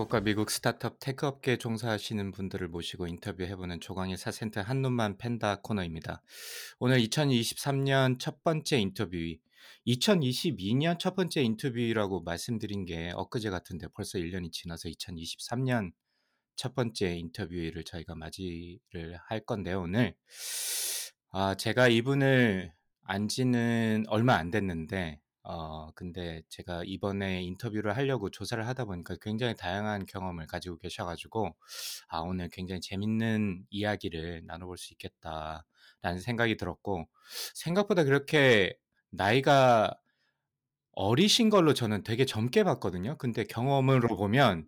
한국과 미국 스타트업 테크업계에 종사하시는 분들을 모시고 인터뷰해보는 조광의 사센터 한눈만 팬다 코너입니다. 오늘 2023년 첫 번째 인터뷰, 2022년 첫 번째 인터뷰라고 말씀드린 게 엊그제 같은데 벌써 1년이 지나서 2023년 첫 번째 인터뷰를 저희가 맞이를 할 건데요, 오늘. 아, 제가 이분을 안 지는 얼마 안 됐는데, 어, 근데 제가 이번에 인터뷰를 하려고 조사를 하다 보니까 굉장히 다양한 경험을 가지고 계셔가지고, 아, 오늘 굉장히 재밌는 이야기를 나눠볼 수 있겠다라는 생각이 들었고, 생각보다 그렇게 나이가 어리신 걸로 저는 되게 젊게 봤거든요. 근데 경험으로 보면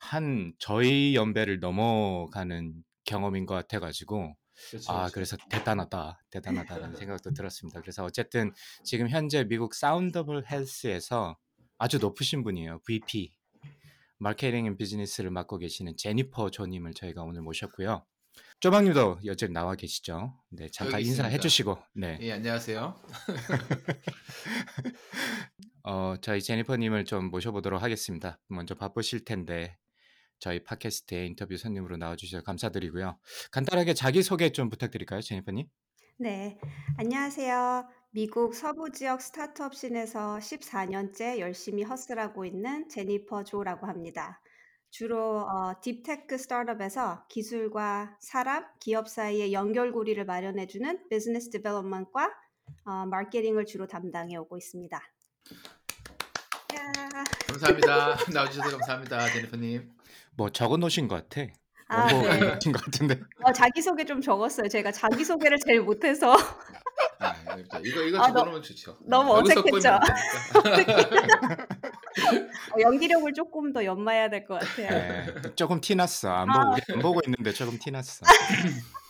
한 저희 연배를 넘어가는 경험인 것 같아가지고, 그렇죠, 아. 그래서 대단하다, 대단하다라는 생각도 들었습니다. 그래서 어쨌든 지금 현재 미국 사운더블 헬스에서 아주 높으신 분이에요. VP 마케팅 and 비즈니스를 맡고 계시는 제니퍼 조님을 저희가 오늘 모셨고요. 쪼박님도 여전히 나와 계시죠? 네, 잠깐 인사해. 주시고, 네, 예, 안녕하세요. 어, 저희 제니퍼님을 좀 모셔보도록 하겠습니다. 먼저 바쁘실 텐데 저희 팟캐스트에 인터뷰 손님으로 나와주셔서 감사드리고요. 간단하게 자기 소개 좀 부탁드릴까요, 제니퍼님? 네, 안녕하세요. 미국 서부 지역 스타트업 scene에서 14년째 열심히 hustle하고 있는 제니퍼 조라고 합니다. 주로 어, deep tech 스타트업에서 기술과 사람, 기업 사이의 연결고리를 마련해주는 business development과 어, 마케팅을 주로 담당해 오고 있습니다. 야, 감사합니다. 나와주셔서 감사합니다, 제니퍼님. 뭐 적어 놓으신 것 같아. 아, 원고 네. 같은 것 같은데. 어, 자기소개 좀 적었어요. 제가 자기소개를 제일 못해서 아, 이거 이거 아, 너- 적어놓으면 좋죠. 너무 여기서 어색했죠? 안 되니까. 어, 연기력을 조금 더 연마해야 될 것 같아요. 네, 조금 티났어. 안 보고 우리 안 보고 있는데 조금 티났어.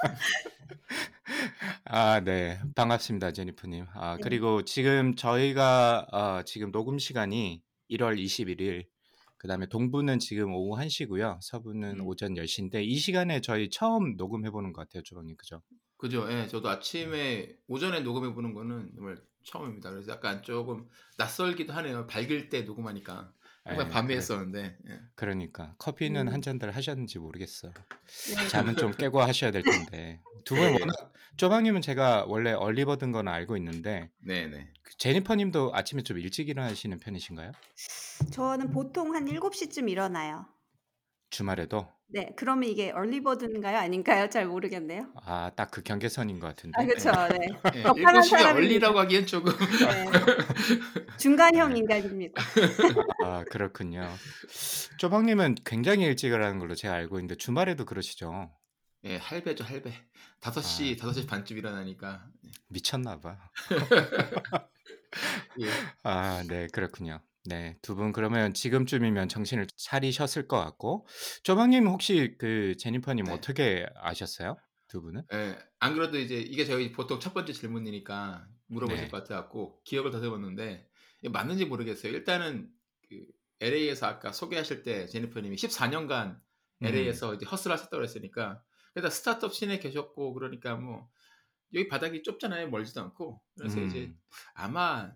아, 네. 반갑습니다, 제니프님. 아, 네. 그리고 지금 저희가 어, 지금 녹음 시간이 1월 21일. 그다음에 동부는 지금 오후 1시고요. 서부는 음. 오전 10시인데 이 시간에 저희 처음 녹음해 보는 것 같아요, 주방님. 그죠? 그죠? 예, 저도 아침에 오전에 녹음해 보는 거는 정말 처음입니다. 그래서 약간 조금 낯설기도 하네요. 밝을 때 녹음하니까. 항상 예, 밤에 그래- 했었는데. 예. 그러니까 커피는 음. 한 잔들 하셨는지 모르겠어. 네. 잠은 좀 깨고 하셔야 될 텐데. 두분 예. 워낙 쪼방님은 제가 원래 얼리버든 건 알고 있는데 네, 네. 그 제니퍼님도 아침에 좀 일찍 일어나시는 편이신가요? 저는 보통 한 7시쯤 일어나요. 주말에도? 네, 그러면 이게 얼리버드인가요? 아닌가요? 잘 모르겠네요. 아, 딱 그 경계선인 것 같은데. 아, 그렇죠. 네. 예, 적당한 7시가 사람입니다. 얼리라고 하기엔 조금. 네. 중간형 인간입니다. 아, 그렇군요. 쪼방님은 굉장히 일찍 일어나는 걸로 제가 알고 있는데 주말에도 그러시죠? 예, 할배죠, 할배. 5시, 아. 5시 반쯤 일어나니까. 미쳤나 봐. 예. 아, 네, 그렇군요. 네, 두분 그러면 지금쯤이면 정신을 차리셨을 것 같고, 쪼방님 혹시 그 제니퍼 님 네. 어떻게 아셨어요? 두 분은? 예, 안 그래도 이제 이게 저희 보통 첫 번째 질문이니까 물어보실 네. 것 같아 갖고 기억을 더듬었는데 이게 맞는지 모르겠어요. 일단은 그 LA에서 아까 소개하실 때 제니퍼 님이 14년간 음. LA에서 이제 허슬 하셨다고 그랬으니까 그래서 스타트업 씬에 계셨고 그러니까 뭐 여기 바닥이 좁잖아요. 멀지도 않고 그래서 이제 음. 아마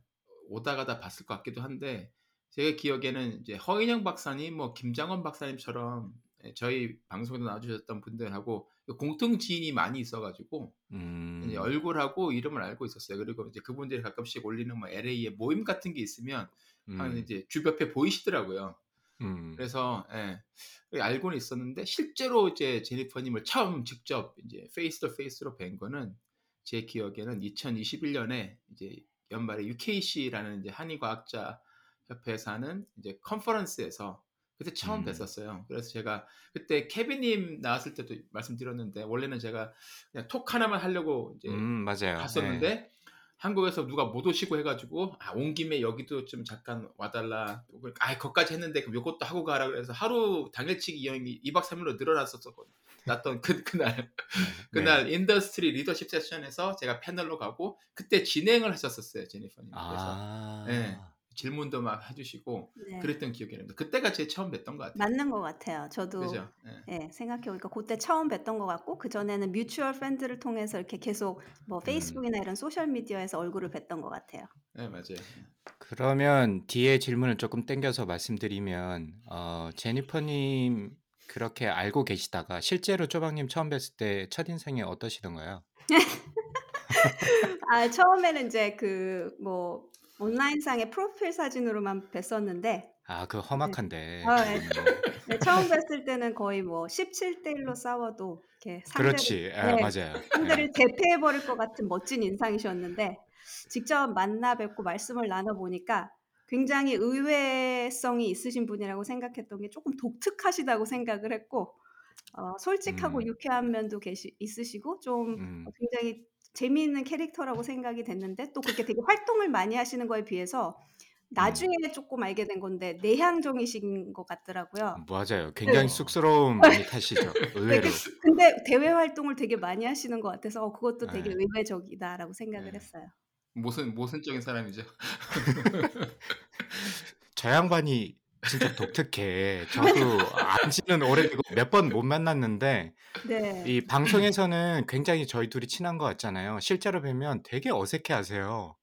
오다 가다 봤을 것 같기도 한데 제가 기억에는 이제 허인영 박사님, 뭐 김장원 박사님처럼 예, 저희 방송에도 나와주셨던 분들하고 공통 지인이 많이 있어가지고 음. 얼굴하고 이름을 알고 있었어요. 그리고 이제 그분들이 가끔씩 올리는 뭐 LA의 모임 같은 게 있으면 한 음. 이제 주변에 보이시더라고요. 음. 그래서 예, 알고는 있었는데 실제로 이제 제니퍼님을 처음 직접 이제 face to face로 뵌 거는 제 기억에는 2021년에 이제 연말에 UKC라는 이제 한인과학자 협회에서 하는 이제 컨퍼런스에서 그때 처음 음. 뵀었어요. 그래서 제가 그때 케빈님 나왔을 때도 말씀드렸는데 원래는 제가 그냥 talk 하나만 하려고 이제 음, 맞아요. 갔었는데 네. 한국에서 누가 못 오시고 해가지고 아, 온 김에 여기도 좀 잠깐 와달라. 아, 거기까지 했는데 그럼 요것도 하고 가라 그래서 하루 당일치기 여행이 2박 3일로 늘어났었거든요. 났던 그 그날 네. 그날 industry leadership session에서 제가 패널로 가고 그때 진행을 하셨었어요 제니퍼님. 그래서 아. 네. 질문도 막 해주시고 네. 그랬던 기억이 납니다. 그때가 제 처음 뵀던 것 같아요. 맞는 것 같아요. 저도 그죠? 네. 예, 생각해보니까 그때 처음 뵀던 것 같고 그 전에는 mutual friend들을 통해서 이렇게 계속 뭐 음. 페이스북이나 이런 소셜 미디어에서 얼굴을 뵀던 것 같아요. 네, 맞아요. 그러면 뒤에 질문을 조금 땡겨서 말씀드리면 어, 제니퍼님 그렇게 알고 계시다가 실제로 쪼박님 처음 뵀을 때 첫인상이 어떠시던가요? 아, 처음에는 이제 그 뭐 온라인상의 프로필 사진으로만 뵀었는데 아, 그 험악한데. 아, 네. 음, 네, 처음 뵀을 때는 거의 뭐 17대 1로 싸워도 이렇게 상대를 그렇지. 아, 네, 맞아요. 예. 상대를 대패해 버릴 것 같은 멋진 인상이셨는데 직접 만나 뵙고 말씀을 나눠 보니까 굉장히 의외성이 있으신 분이라고 생각했던 게 조금 독특하시다고 생각을 했고 어, 솔직하고 음. 유쾌한 면도 계시, 있으시고 좀 음. 굉장히 재미있는 캐릭터라고 생각이 됐는데 또 그렇게 되게 활동을 많이 하시는 거에 비해서 나중에 조금 알게 된 건데 내향적이신 것 같더라고요. 맞아요. 굉장히 네. 쑥스러움 많이 타시죠. 네, 의외로. 그- 근데 대외 활동을 되게 많이 하시는 것 같아서 어, 그것도 되게 네. 의외적이다라고 생각을 네. 했어요. 모순 모순적인 사람이죠. 저 양반이 진짜 독특해. 저도 안지는 오래되고 몇 번 못 만났는데 네. 이 방송에서는 굉장히 저희 둘이 친한 것 같잖아요. 실제로 뵈면 되게 어색해하세요.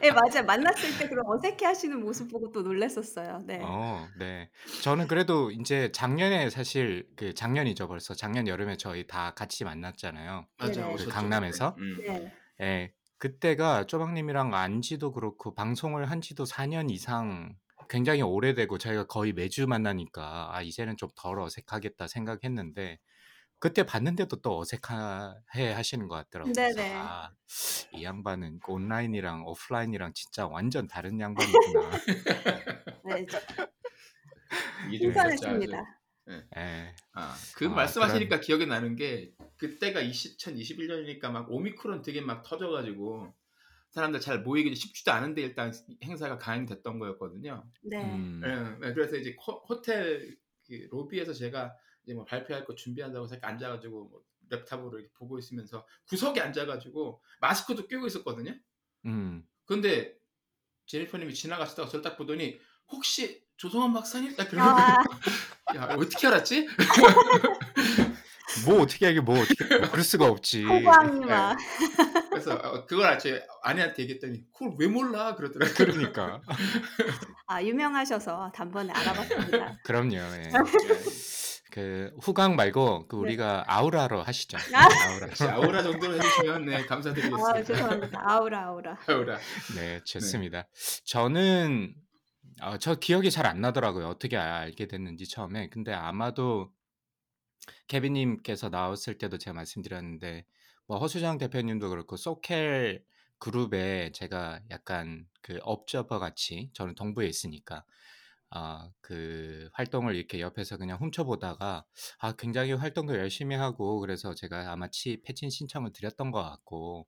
네, 맞아요. 만났을 때 그런 어색해 하시는 모습 보고 또 놀랐었어요. 네. 어, 네. 저는 그래도 이제 작년에 사실 그 작년이죠 벌써 작년 여름에 저희 다 같이 만났잖아요. 맞아. 네네. 오셨죠, 강남에서? 그때. 음. 네. 예. 그때가 쪼박님이랑 안지도 그렇고 방송을 한 지도 4 년 이상 굉장히 오래되고 저희가 거의 매주 만나니까 아, 이제는 좀 덜 어색하겠다 생각했는데 그때 봤는데도 또 어색해 하시는 것 같더라고요. 네네. 아, 이 양반은 온라인이랑 오프라인이랑 진짜 완전 다른 양반이구나. 네, 아주. 신선했습니다. 예. 아, 그 아, 말씀하시니까 기억이 나는 게 그때가 2021년이니까 막 오미크론 되게 막 터져가지고 사람들 잘 모이기 쉽지도 않은데 일단 행사가 가행됐던 거였거든요. 네. 음, 예, 예, 그래서 이제 코- 호텔 그 로비에서 제가 이제 뭐 발표할 거 준비한다고 해서 이렇게 앉아가지고 뭐 랩탑으로 이렇게 보고 있으면서 구석에 앉아가지고 마스크도 끼고 있었거든요. 음. 근데 제니퍼님이 지나가시다가 저를 딱 보더니 혹시 조성원 박사님 딱 그러고 아, 야 어떻게 알았지? 뭐 어떻게 하게 뭐 어떻게 그럴 수가 없지. 호광이마. 그래서 어, 그걸 제 아내한테 얘기했더니 그걸 왜 몰라 그러더라고요. 그러니까. 아, 유명하셔서 단번에 알아봤습니다. 그럼요. 예. 네. 그 후광 말고 그 네. 우리가 아우라로 하시죠. 아. 아우라. 아우라 정도로 해주시면 네 아, 감사드리겠습니다. 죄송합니다. 아우라, 아우라. 아우라. 네, 좋습니다. 저는 어, 저 기억이 잘 안 나더라고요. 어떻게 알게 됐는지 처음에. 근데 아마도 케빈님께서 나왔을 때도 제가 말씀드렸는데 뭐 허수장 대표님도 그렇고 소켈 그룹에 제가 약간 그 업저버 같이 저는 동부에 있으니까 아, 그 활동을 이렇게 옆에서 그냥 훔쳐보다가 아, 굉장히 활동도 열심히 하고 그래서 제가 아마 치 패친 신청을 드렸던 것 같고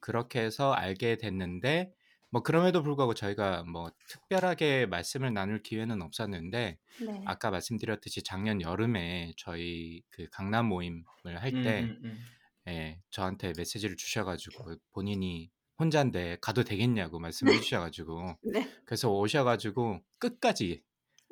그렇게 해서 알게 됐는데 뭐 그럼에도 불구하고 저희가 뭐 특별하게 말씀을 나눌 기회는 없었는데 네. 아까 말씀드렸듯이 작년 여름에 저희 그 강남 모임을 할 음, 때 음, 음. 예, 저한테 메시지를 주셔가지고 본인이 혼자인데 가도 되겠냐고 말씀해 주셔가지고 네. 그래서 오셔가지고 끝까지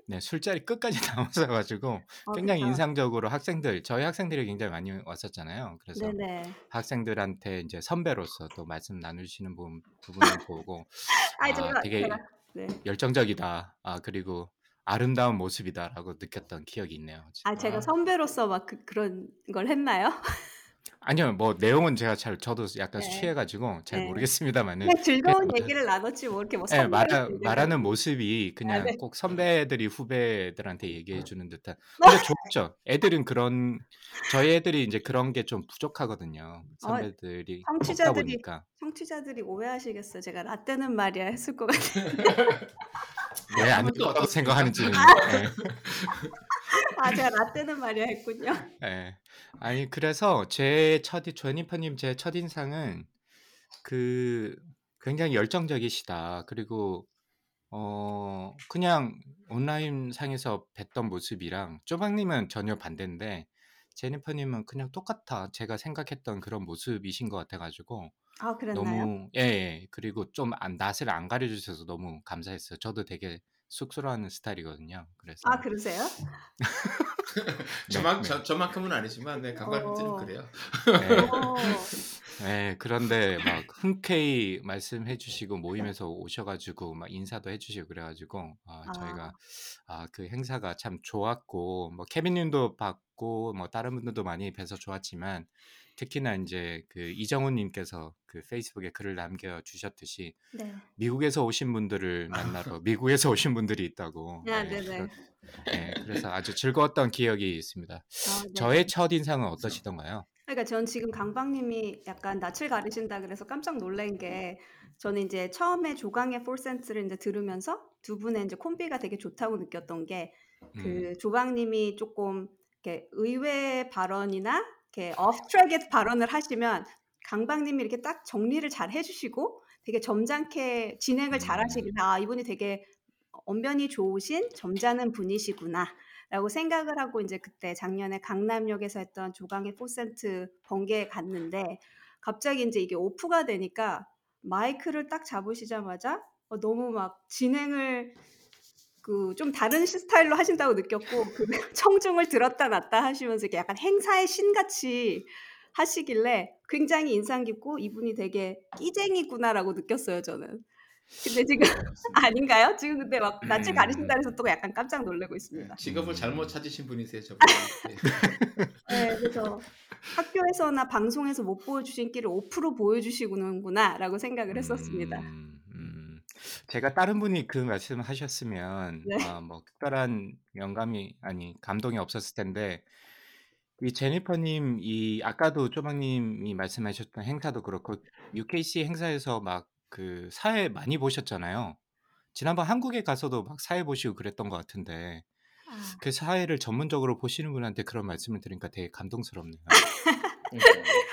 네, 술자리 끝까지 나오셔가지고 어, 굉장히 그쵸. 인상적으로 학생들 저희 학생들이 굉장히 많이 왔었잖아요. 그래서 네네. 학생들한테 이제 선배로서 또 말씀 나누시는 부분, 부분을 보고 아, 아, 제가, 되게 제가, 네. 열정적이다. 아, 그리고 아름다운 모습이다라고 느꼈던 기억이 있네요. 아, 제가 아. 선배로서 막 그, 그런 걸 했나요? 아니요, 뭐 내용은 제가 잘 저도 약간 네. 취해가지고 잘 네. 모르겠습니다만은 그냥 즐거운 말- 얘기를 나눴지 뭐 이렇게 뭐 예, 말, 말하는 모습이 그냥 네. 꼭 선배들이 후배들한테 얘기해 주는 듯한. 근데 좋죠. 애들은 그런 저희 애들이 이제 그런 게 좀 부족하거든요. 선배들이 없다 어, 청취자들이- 보니까 청취자들이 오해하시겠어요. 제가 라떼는 말이야 했을 것 같아요. 왜안 또 어떻게 생각하는지는. 예. 아, 제가 라떼는 말이야 했군요. 예. 아니 그래서 제 첫, 조니퍼님 제 첫인상은 그 굉장히 열정적이시다. 그리고 어 그냥 온라인 상에서 뵀던 모습이랑 쪼박님은 전혀 반대인데 제니퍼님은 그냥 똑같아. 제가 생각했던 그런 모습이신 것 같아 가지고 아, 그랬나요? 너무 예, 예. 그리고 좀 안, 낯을 안 가려 주셔서 너무 감사했어요. 저도 되게 쑥스러워하는 스타일이거든요. 그래서 아, 그러세요? 네, 저만 네. 저, 저만큼은 아니지만 네, 강관님들은 어. 그래요. 네. 어. 네, 그런데 막 흔쾌히 말씀해 주시고 모임에서 오셔가지고 막 인사도 해주시고 그래가지고 아, 아, 저희가 아, 그 행사가 참 좋았고 뭐 케빈님도 봤고 뭐 다른 분들도 많이 뵈서 좋았지만 특히나 이제 그 이정훈님께서 그 페이스북에 글을 남겨 주셨듯이 네. 미국에서 오신 분들을 만나러 미국에서 오신 분들이 있다고 아, 네, 네 네. 그런, 네, 그래서 아주 즐거웠던 기억이 있습니다. 아, 네. 저의 첫 인상은 어떠시던가요? 그러니까 전 지금 강박님이 약간 낯을 가리신다 그래서 깜짝 놀란 게 저는 이제 처음에 조강의 폴센트를 이제 들으면서 두 분의 이제 콤비가 되게 좋다고 느꼈던 게 음, 그 조강님이 조금 이렇게 의외 발언이나 이렇게 트랙의 발언을 하시면 강박님이 이렇게 딱 정리를 잘 해주시고 되게 점잖게 진행을 잘 음, 하시길래 아 이분이 되게 언변이 좋으신 점잖은 분이시구나. 라고 생각을 하고 이제 그때 작년에 강남역에서 했던 조강의 포센트 번개에 갔는데 갑자기 이제 이게 오프가 되니까 마이크를 딱 잡으시자마자 어, 너무 막 진행을 그 좀 다른 스타일로 하신다고 느꼈고 그 청중을 들었다 놨다 하시면서 이렇게 약간 행사의 신같이 하시길래 굉장히 인상 깊고 이분이 되게 끼쟁이구나라고 느꼈어요 저는. 근데 지금 아닌가요? 지금 근데 막 낯을 가리신다 음, 해서 또 약간 깜짝 놀라고 네, 있습니다. 직업을 음. 잘못 찾으신 분이세요, 저분이. 네. 네, 그래서 학교에서나 방송에서 못 보여주신 끼를 오프로 보여주시는구나라고 생각을 했었습니다. 음, 음. 제가 다른 분이 그 말씀을 하셨으면 네. 아, 뭐 특별한 영감이 아니 감동이 없었을 텐데 이 제니퍼 님 이 아까도 쪼박 님이 말씀하셨던 행사도 그렇고 UKC 행사에서 막 그 사회 많이 보셨잖아요. 지난번 한국에 가서도 막 사회 보시고 그랬던 것 같은데 아, 그 사회를 전문적으로 보시는 분한테 그런 말씀을 들으니까 되게 감동스럽네요.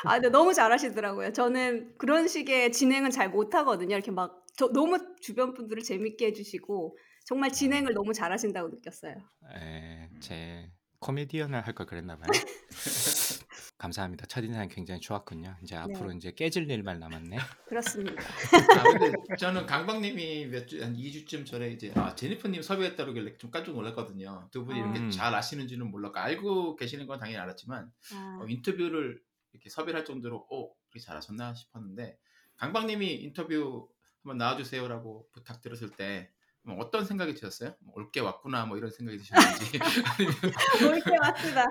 아, 근데 너무 잘하시더라고요. 저는 그런 식의 진행은 잘 못하거든요. 이렇게 막 저, 너무 주변 분들을 재밌게 해주시고 정말 아, 진행을 너무 잘하신다고 느꼈어요. 에, 음. 제 코미디언을 할 걸 그랬나 봐요. 감사합니다. 첫인상이 굉장히 좋았군요. 이제 네, 앞으로 이제 깨질 일만 남았네. 그렇습니다. 아 근데 저는 강박님이 몇주한 2주쯤 전에 이제 아 제니퍼님 섭외했다 그러길래 좀 깜짝 놀랐거든요. 두 분이 이렇게 음, 잘 아시는지는 몰랐고 알고 계시는 건 당연히 알았지만 아, 어, 인터뷰를 이렇게 섭외를 할 정도로 오 그렇게 잘하셨나 싶었는데 강박님이 인터뷰 한번 나와주세요라고 부탁드렸을 때뭐 어떤 생각이 드셨어요? 뭐 올게 왔구나 뭐 이런 생각이 드셨는지 놀게 왔습니다.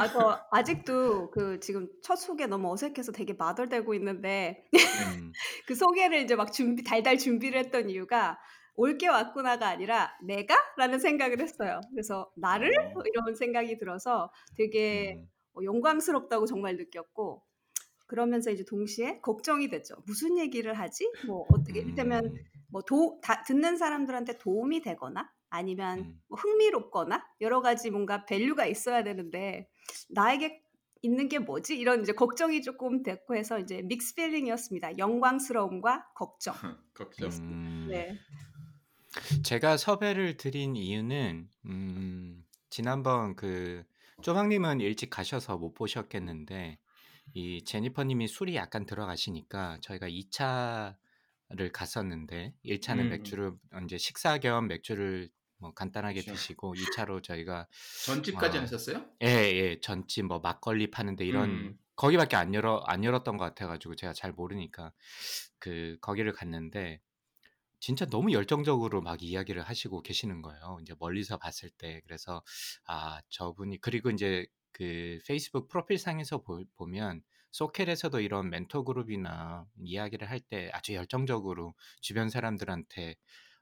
아, 저 아직도 그 지금 첫 소개 너무 어색해서 되게 마덜대고 있는데 음, 그 소개를 이제 막 준비 달달 준비를 했던 이유가 올게 왔구나가 아니라 내가? 라는 생각을 했어요. 그래서 나를? 어, 이런 생각이 들어서 되게 음, 어, 영광스럽다고 정말 느꼈고 그러면서 이제 동시에 걱정이 됐죠. 무슨 얘기를 하지? 뭐 어떻게 이를테면 음, 뭐 도, 다, 듣는 사람들한테 도움이 되거나 아니면 음, 뭐 흥미롭거나 여러 가지 뭔가 value가 있어야 되는데 나에게 있는 게 뭐지? 이런 이제 걱정이 조금 됐고 해서 이제 mixed feeling이었습니다. 영광스러움과 걱정. 걱정. 음. 네. 제가 섭외를 드린 이유는 음, 지난번 그 쪼박님은 일찍 가셔서 못 보셨겠는데 이 제니퍼님이 술이 약간 들어가시니까 저희가 2차를 갔었는데 1차는 음, 맥주를 이제 식사 겸 맥주를 뭐 간단하게 그렇죠. 드시고 2차로 저희가 전집까지 어, 하셨어요? 예, 예, 전집 뭐 막걸리 파는데 이런 음, 거기밖에 안 열어 안 열었던 것 같아가지고 제가 잘 모르니까 그 거기를 갔는데 진짜 너무 열정적으로 막 이야기를 하시고 계시는 거예요. 이제 멀리서 봤을 때 그래서 아 저분이 그리고 이제 그 페이스북 프로필 상에서 보, 보면 소켈에서도 이런 멘토 그룹이나 이야기를 할 때 아주 열정적으로 주변 사람들한테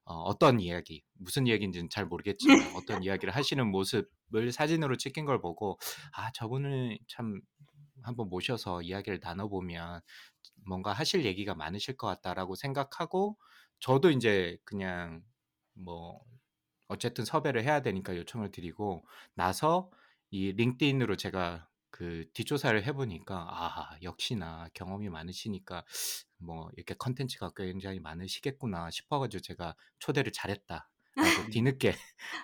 어, 어떤 이야기, 무슨 이야기인지는 잘 모르겠지만 어떤 이야기를 하시는 모습을 사진으로 찍힌 걸 보고 아 저분을 참 한번 모셔서 이야기를 나눠보면 뭔가 하실 얘기가 많으실 것 같다라고 생각하고 저도 이제 그냥 뭐 어쨌든 섭외를 해야 되니까 요청을 드리고 나서 이 링크드인으로 제가 그 뒷조사를 해보니까 아 역시나 경험이 많으시니까 뭐 이렇게 컨텐츠가 굉장히 많으시겠구나 싶어가지고 제가 초대를 잘했다 뒤늦게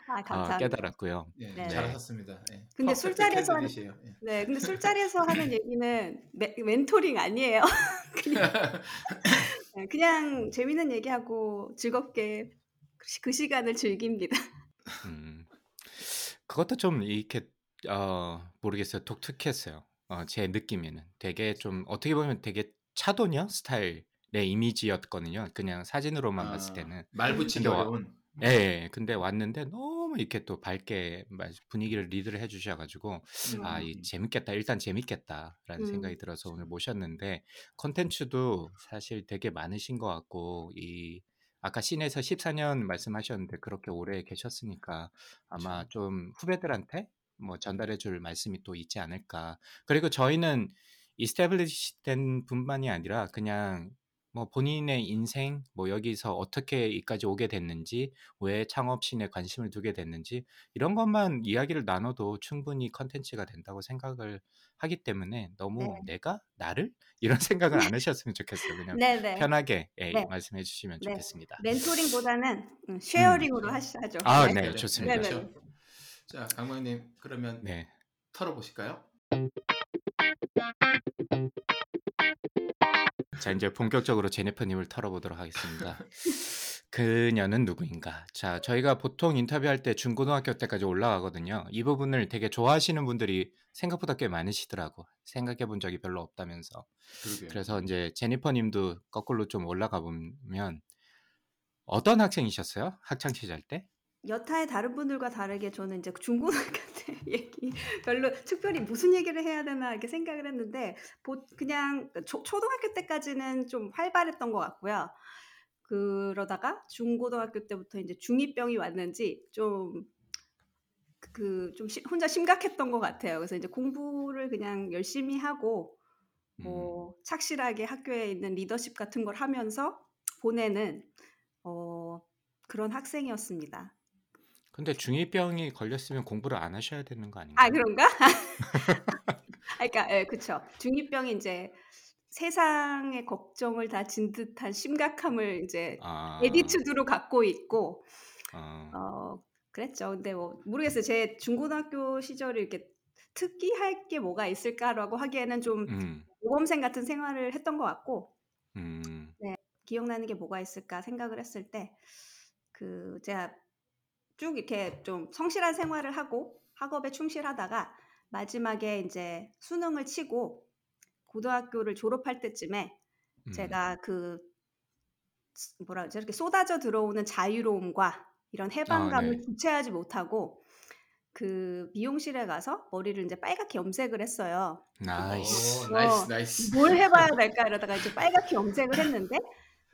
아 어. 깨달았고요. 예, 네. 잘하셨습니다. 예. 근데 술자리에서 하는. 예. 네, 근데 술자리에서 하는 얘기는 멘 멘토링 아니에요. 그냥 네, 그냥 재밌는 얘기하고 즐겁게 그시그 시간을 즐깁니다. 음. 그것도 좀 이렇게 어 모르겠어요. 독특했어요. 어 제 느낌에는. 되게 좀 어떻게 보면 되게 차도녀 스타일의 이미지였거든요. 그냥 사진으로만 봤을 아, 때는. 말 붙이기 근데 와 어려운. 예. 근데 왔는데 너무 이렇게 또 밝게 말 분위기를 리드를 해 주셔 가지고 음, '아 음, 이 음. 재밌겠다. 일단 재밌겠다.'라는 생각이 음. 들어서 오늘 모셨는데 콘텐츠도 사실 되게 많으신 것 같고 이 아까 scene에서 14년 말씀하셨는데 그렇게 오래 계셨으니까 아마. 좀 후배들한테 뭐 전달해 줄 말씀이 또 있지 않을까. 그리고 저희는 established 된 분만이 아니라 그냥 뭐 본인의 인생 뭐 여기서 어떻게 여기까지 오게 됐는지, 왜 창업 scene에 관심을 두게 됐는지 이런 것만 이야기를 나눠도 충분히 콘텐츠가 된다고 생각을 하기 때문에 너무 네. '내가? 나를?' 이런 생각을 안 하셨으면 좋겠어요. 그냥 네네. 편하게 예 네. 말씀해 주시면 네. 좋겠습니다. 멘토링보다는 음 음. 쉐어링으로 하시 하죠. 아 네. 네. 그래. 네, 좋습니다. 자, 강광님 그러면 네. 털어 보실까요? 자 인제 본격적으로 제니퍼 님을 털어보도록 하겠습니다. 그녀는 누구인가? 자 저희가 보통 인터뷰할 때 중고등학교 때까지 올라가거든요. 이 부분을 되게 좋아하시는 분들이 생각보다 꽤 많으시더라고. 생각해 본 적이 별로 없다면서. 그러게요. 그래서 음. 인제 제니퍼 님도 거꾸로 좀 올라가 보면 어떤 학생이셨어요? 학창 시절 때? 여타의 다른 분들과 다르게 저는 인제 중고등학교 때 얘기 별로 특별히 무슨 얘기를 해야 되나 이렇게 생각을 했는데 보 그냥 그초 초등학교 때까지는 좀 활발했던 것 같고요. 그러다가 중고등학교 때부터 인제 중2병이 왔는지 좀 그좀시 혼자 심각했던 것 같아요. 그래서 이제 공부를 그냥 열심히 하고 음. 뭐 착실하게 학교에 있는 리더십 같은 걸 하면서 보내는 어 그런 학생이었습니다. 근데 중2병이 걸렸으면 공부를 안 하셔야 되는 거아 아닌가요? 그런가? 아 그러니까 예 그쵸. 중2병이 인제 세상의 걱정을 다 진 듯한 심각함을 이제 아. 애티튜드로 갖고 있고 어. 어 그랬죠. 근데 뭐 모르겠어요. 제 중고등학교 시절이 이렇게 '특이할 게 뭐가 있을까?'라고 하기에는 좀 음. 모범생 같은 생활을 했던 것 같고 음. 네. '기억나는 게 뭐가 있을까?' 생각을 했을 때 그 제가 쭉 이렇게 좀 성실한 생활을 하고 학업에 충실하다가 마지막에 인제 수능을 치고 고등학교를 졸업할 때쯤에 음. 제가 그스 뭐라 그러죠? 이렇게 쏟아져 들어오는 자유로움과 이런 아 해방감을 네. 주체하지 못하고 그 미용실에 가서 머리를 인제 빨갛게 염색을 했어요. nice. 오 nice, 어 nice. '뭘 해 봐야 될까?' 이러다가 이제 빨갛게 염색을 했는데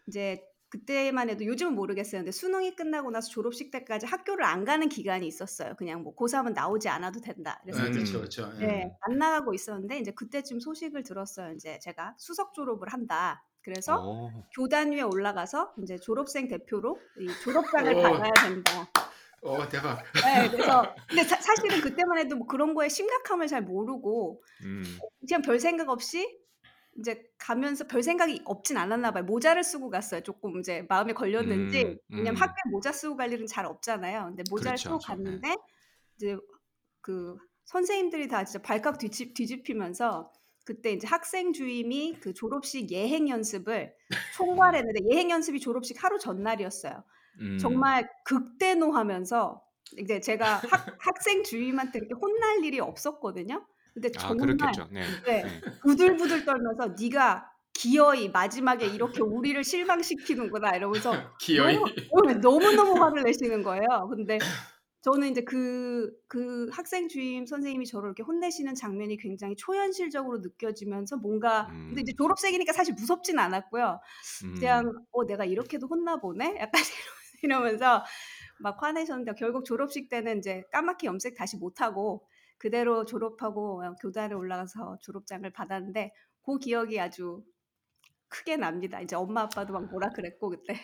인제 그때만 해도 요즘은 모르겠어요. 근데 수능이 끝나고 나서 졸업식 때까지 학교를 안 가는 기간이 있었어요. 그냥 뭐 고3은 나오지 않아도 된다. 그래서 그쵸, 음. 그쵸. 네. 예. 안 나가고 있었는데 인제 그때쯤 소식을 들었어요. 인제 제가 "수석 졸업을 한다." 그래서 오. 교단 위에 올라가서 인제 졸업생 대표로 이 졸업장을 오. 받아야 된다. 오 대박. 예. 그래서 근데 사 사실은 그때만 해도 뭐 그런 거에 심각함을 잘 모르고 음. 그냥 별 생각 없이 인제 가면서 별 생각이 없진 않았나 봐요. 모자를 쓰고 갔어요. 쪼끔 이제 마음에 걸렸는지. 음. 왜냐면 음. 학교에 모자 쓰고 갈 일은 잘 없잖아요. 근데 모자를 그렇죠. 쓰고 그렇죠. 예. 갔는데 이제 그 선생님들이 다 진짜 발칵 뒤집 뒤집히면서 그때 인제 학생 주임이 그 졸업식 예행 연습을 음. 총괄했는데 예행 연습이 졸업식 하루 전날이었어요. 음. 정말 극대노하면서 이제 제가 학 학생 주임한테 그렇게 혼날 일이 없었거든요. 근데 아 정말 그렇겠죠. 네. 네. 네. 부들부들 떨면서 "네가 기어이 마지막에 이렇게 우리를 실망시키는구나." 이러면서 기어이. 너무 어 너무너무 화를 내시는 거예요. 근데 저는 인제 그 그 학생 주임 선생님이 저를 이렇게 혼내시는 장면이 굉장히 초현실적으로 느껴지면서 뭔가 근데 이제 음. 졸업생이니까 사실 무섭진 않았고요. 그냥 음. '어 내가 이렇게도 혼나 보네?' 약간 이러 이러면서 막 화내셨는데 결국 졸업식 때는 인제 까맣게 염색 다시 못 하고 그대로 졸업하고 교단에 올라가서 졸업장을 받았는데 고 기억이 아주 크게 납니다. 이제 엄마 아빠도 막 뭐라 그랬고 그때.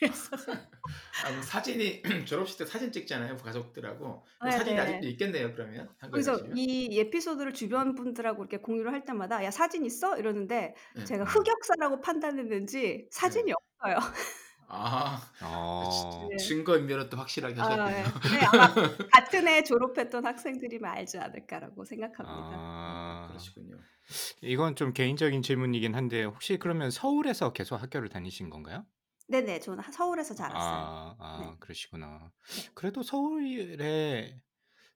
아그 사진이 졸업식 때 사진 찍잖아요, 가족들하고. 그 사진이 네네. 아직도 있겠네요, 그러면 그래서 가시면. 이 에피소드를 주변 분들하고 이렇게 공유를 할 때마다 "야 사진 있어?" 이러는데 예. 제가 음. 흑역사라고 판단했는지 네. 사진이 없어요. 아 어. 네. 증거 인멸은 또 확실하게 아, 하셨군요. 예. 네, 아마 같은 해 졸업했던 학생들이면 알지 않을까라고 생각합니다. 아. 그러시군요. 이건 좀 개인적인 질문이긴 한데 혹시 그러면 서울에서 계속 학교를 다니신 건가요? 네네, 저는 하- 서울에서 자랐어요. 아, 아, 네. 그러시구나. 네. 그래도 서울에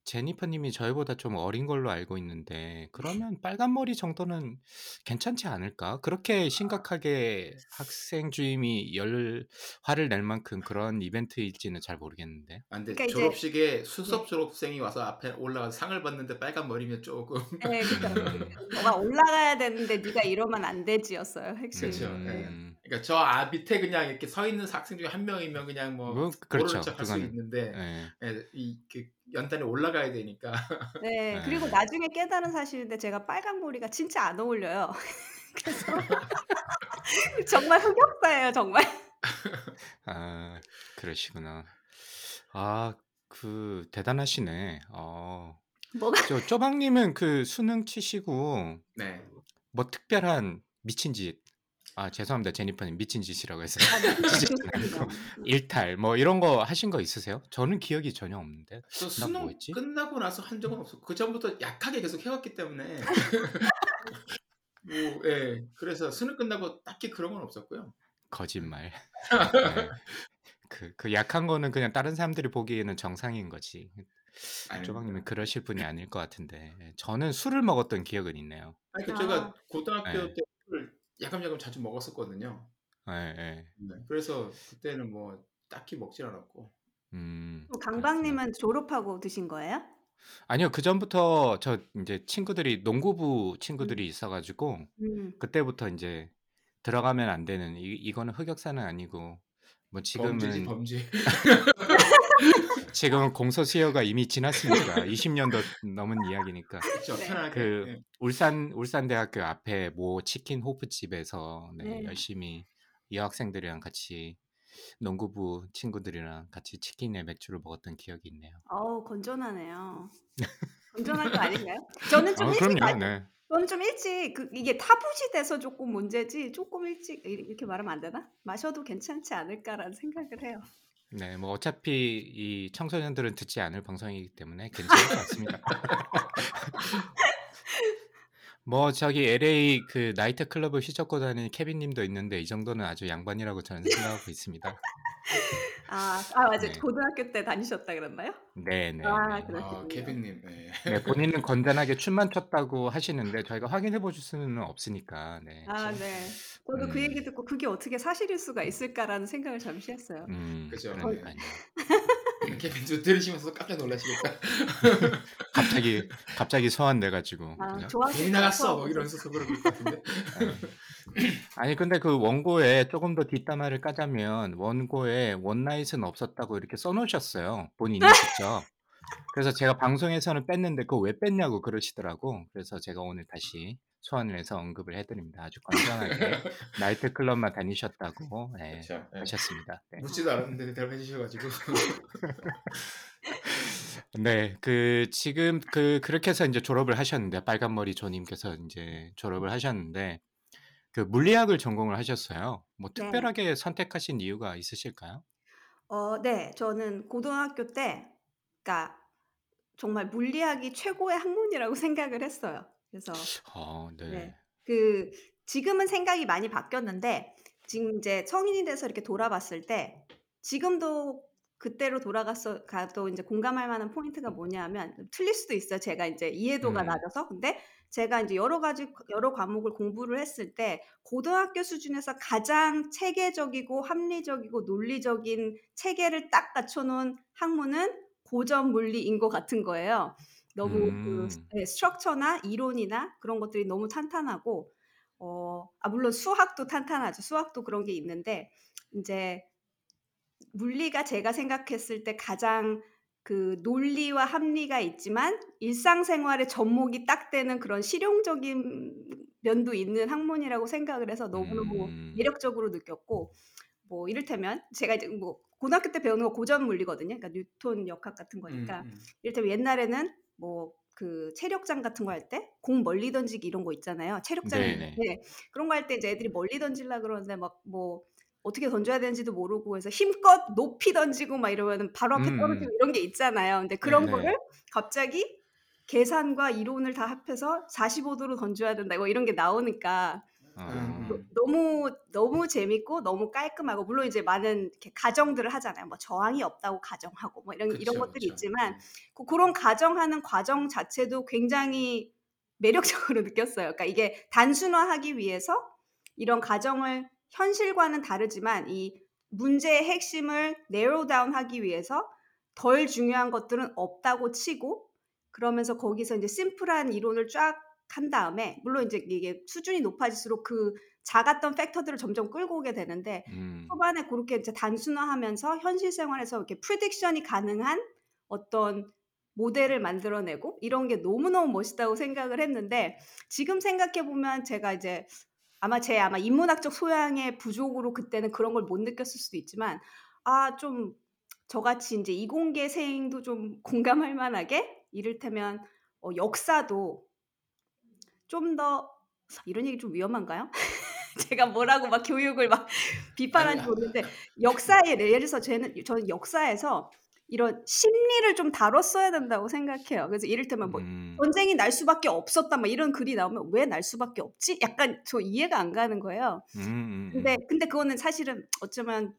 제니퍼 님이 저희보다 좀 어린 걸로 알고 있는데 그러면 빨간 머리 정도는 괜찮지 않을까? 그렇게 심각하게 학생 주임이 열 화를 낼 만큼 그런 이벤트일지는 잘 모르겠는데. 아, 근데 그러니까 이제- 졸업식에 수석 네. 졸업생이 와서 앞에 올라가서 상을 받는데 빨간 머리면 조금 네, 그렇죠. 음. 너가 올라가야 되는데 네가 이러면 안 되지였어요. 핵심. 그렇죠. 네. 음, 그러니까 저 아, 밑에 그냥 이렇게 서 있는 학생 중에 한 명이면 그냥 뭐 뭐, 그렇죠. 할수 그건 있는데 예. 예, 이 그 연단에 올라가야 되니까 네, 네. 그리고 나중에 깨달은 사실인데 제가 빨간 머리가 진짜 안 어울려요. 그래서 정말 흑역사예요, 정말. 아, 그러시구나. 아, 그 대단하시네. 어. 뭐가 저 쪼박님은 그 수능 치시고 네. 뭐 특별한 미친 짓, 아 죄송합니다 제니퍼님 미친 짓이라고 해서 아, 네. 일탈 뭐 이런 거 하신 거 있으세요? 저는 기억이 전혀 없는데. 저나 수능 뭐였지? 끝나고 나서 한 적은 없었고 그 전부터 약하게 계속 해왔기 때문에 뭐 예. 그래서 수능 끝나고 딱히 그런 건 없었고요. 거짓말. 네. 그, 그 약한 거는 그냥 다른 사람들이 보기에는 정상인 거지. 쪼박님은 그러실 분이 아닐 것 같은데. 저는 술을 먹었던 기억은 있네요. 아니 그 아. 제가 고등학교 네. 때 야금야금 자주 먹었었거든요. 예, 예. 네. 그래서 그때는 뭐 딱히 먹질 않았고. 음. 강박님은 졸업하고 드신 거예요? 아니요, 그 전부터 저 이제 친구들이 농구부 친구들이 있어가지고 음. 그때부터 이제 들어가면 안 되는 이, 이거는 흑역사는 아니고 뭐 범죄지 지금은 범죄. 지 금은 공소시효가 이미 지났으니까 20년도 넘은 이야기니까 그렇죠. 네. 그 예. 울산 울산대학교 앞에 모 치킨 호프집에서 네, 네. 열심히 여학생들이랑 같이 농구부 친구들이랑 같이 치킨에 맥주를 먹었던 기억이 있네요. 어우, 건전하네요. 건전한 거 아닌가요? 저는 좀 아, 일찍 그럼요. 마- 네. 저는 좀 일찍 그 이게 타부시 돼서 조금 문제지 조금 일찍 이- 이렇게 말하면 안 되나? 마셔도 괜찮지 않을까라는 생각을 해요. 네, 뭐 어차피 이 청소년들은 듣지 않을 방송이기 때문에 괜찮을 것 같습니다. 뭐 저기 LA 그 나이트 클럽을 휘젓고 다니는 케빈님도 있는데 이 정도는 아주 양반이라고 저는 생각하고 있습니다. 아, 아 맞아. 네. 고등학교 때 다니셨다 그랬나요? 네, 네, 아, 네. 아. 케빈님. 예. 네, 본인은 건전하게 춤만 췄다고 하시는데 저희가 확인해 보실 수는 없으니까. 네. 아, 네. 저도 그 음. 얘기 듣고 그게 어떻게 사실일 수가 있을까라는 생각을 잠시 했어요. 음, 그죠. 그러니까요. 케빈도 들으시면서 깜짝 놀라시겠다. 갑자기 갑자기 소환 돼 가지고. 아, 그죠? 괜히 것 나갔어. 뭐 이러면서 속으로 그럴 것 같은데. 아니 근데 그 원고에 조금 더 뒷담화를 까자면 원고에 원나잇은 없었다고 이렇게 써놓으셨어요 본인이 직접 그래서 제가 방송에서는 뺐는데 그거 왜 뺐냐고 그러시더라고 그래서 제가 오늘 다시 소환을 해서 언급을 해드립니다 아주 건강하게 나이트 클럽만 다니셨다고 네, 그렇죠. 예. 하셨습니다 네. 묻지도 않았는데 대답해 주셔가지고. 네, 그 지금 그 그렇게 해서 이제 졸업을 하셨는데 빨간 머리 조님께서 이제 졸업을 하셨는데 그 물리학을 전공을 하셨어요. 뭐 네. 특별하게 선택하신 이유가 있으실까요? 어, 네. 저는 고등학교 때, 그러니까 정말 물리학이 최고의 학문이라고 생각을 했어요. 그래서 어, 네. 네. 그 지금은 생각이 많이 바뀌었는데 지금 이제 성인이 돼서 이렇게 돌아봤을 때 지금도 그때로 돌아가서 가도 이제 공감할 만한 포인트가 뭐냐면 틀릴 수도 있어요. 제가 이제 이해도가 음. 낮아서. 근데 제가 이제 여러 가지 여러 과목을 공부를 했을 때 고등학교 수준에서 가장 체계적이고 합리적이고 논리적인 체계를 딱 갖춰 놓은 학문은 고전 물리인 것 같은 거예요. 너무 음. 그 네, 스트럭처나 이론이나 그런 것들이 너무 탄탄하고 어, 아 물론 수학도 탄탄하죠. 수학도 그런 게 있는데 이제 물리가 제가 생각했을 때 가장 그 논리와 합리가 있지만 일상생활에 접목이 딱 되는 그런 실용적인 면도 있는 학문이라고 생각을 해서 너무너무 음. 매력적으로 느꼈고 뭐 이를테면 제가 이제 뭐 고등학교 때 배우는 거 고전 물리거든요. 그러니까 뉴턴 역학 같은 거니까 음, 음. 이를테면 옛날에는 뭐 그 체력장 같은 거 할 때 공 멀리 던지기 이런 거 있잖아요. 체력장 네네. 네. 그런 거 할 때 이제 애들이 멀리 던질라 그러는데 막 뭐 어떻게 던져야 되는지도 모르고 그래서 힘껏 높이 던지고 막 이러면은 바로 앞에 음, 떨어지고 음. 이런 게 있잖아요. 근데 그런 네. 거를 갑자기 계산과 이론을 다 합해서 45도로 던져야 된다. 뭐 이런 게 나오니까 어, 음. 너- 너무 너무 재밌고 너무 깔끔하고 물론 이제 많은 이렇게 가정들을 하잖아요. 뭐 저항이 없다고 가정하고 뭐 이런 이런 그쵸, 것들이 그쵸. 있지만 그, 그런 가정하는 과정 자체도 굉장히 매력적으로 느꼈어요. 그러니까 이게 단순화하기 위해서 이런 가정을 현실과는 다르지만 이 문제의 핵심을 narrow down하기 위해서 덜 중요한 것들은 없다고 치고 그러면서 거기서 이제 심플한 이론을 쫙 한 다음에 물론 이제 이게 수준이 높아질수록 그 작았던 factor들을 점점 끌고 오게 되는데 음. 초반에 그렇게 이제 단순화하면서 현실 생활에서 이렇게 prediction이 가능한 어떤 모델을 만들어내고 이런 게 너무너무 멋있다고 생각을 했는데 지금 생각해 보면 제가 이제 아마 제 아마 인문학적 소양의 부족으로 그때는 그런 걸 못 느꼈을 수도 있지만 아좀 저같이 이제 이공계생도 좀 공감할 만하게 이를테면 어, 역사도 좀 더 이런 얘기 좀 위험한가요? 제가 뭐라고 막 교육을 막 비판하는지 아니, 모르겠는데 역사에 예를 들어서 저는 저는 역사에서 이런 심리를 좀 다뤘어야 된다고 생각해요. 그래서 이를테면 뭐 음. 전쟁이 날 수밖에 없었다 막 이런 글이 나오면 왜 날 수밖에 없지? 약간 저 이해가 안 가는 거예요. 음, 음, 근데 음. 근데 그거는 사실은 어쩌면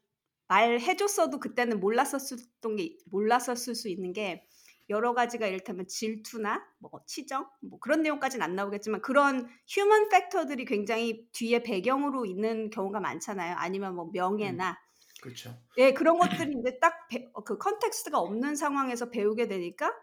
말해줬어도 그때는 몰랐었던 게 몰랐었을 수 있는 게 여러 가지가 이를테면 질투나 뭐 치정 뭐 그런 내용까지는 안 나오겠지만 그런 휴먼 팩터들이 굉장히 뒤에 배경으로 있는 경우가 많잖아요. 아니면 뭐 명예나 그렇죠. 예 그런 것들이 이제 딱 그 context가 없는 상황에서 배우게 되니까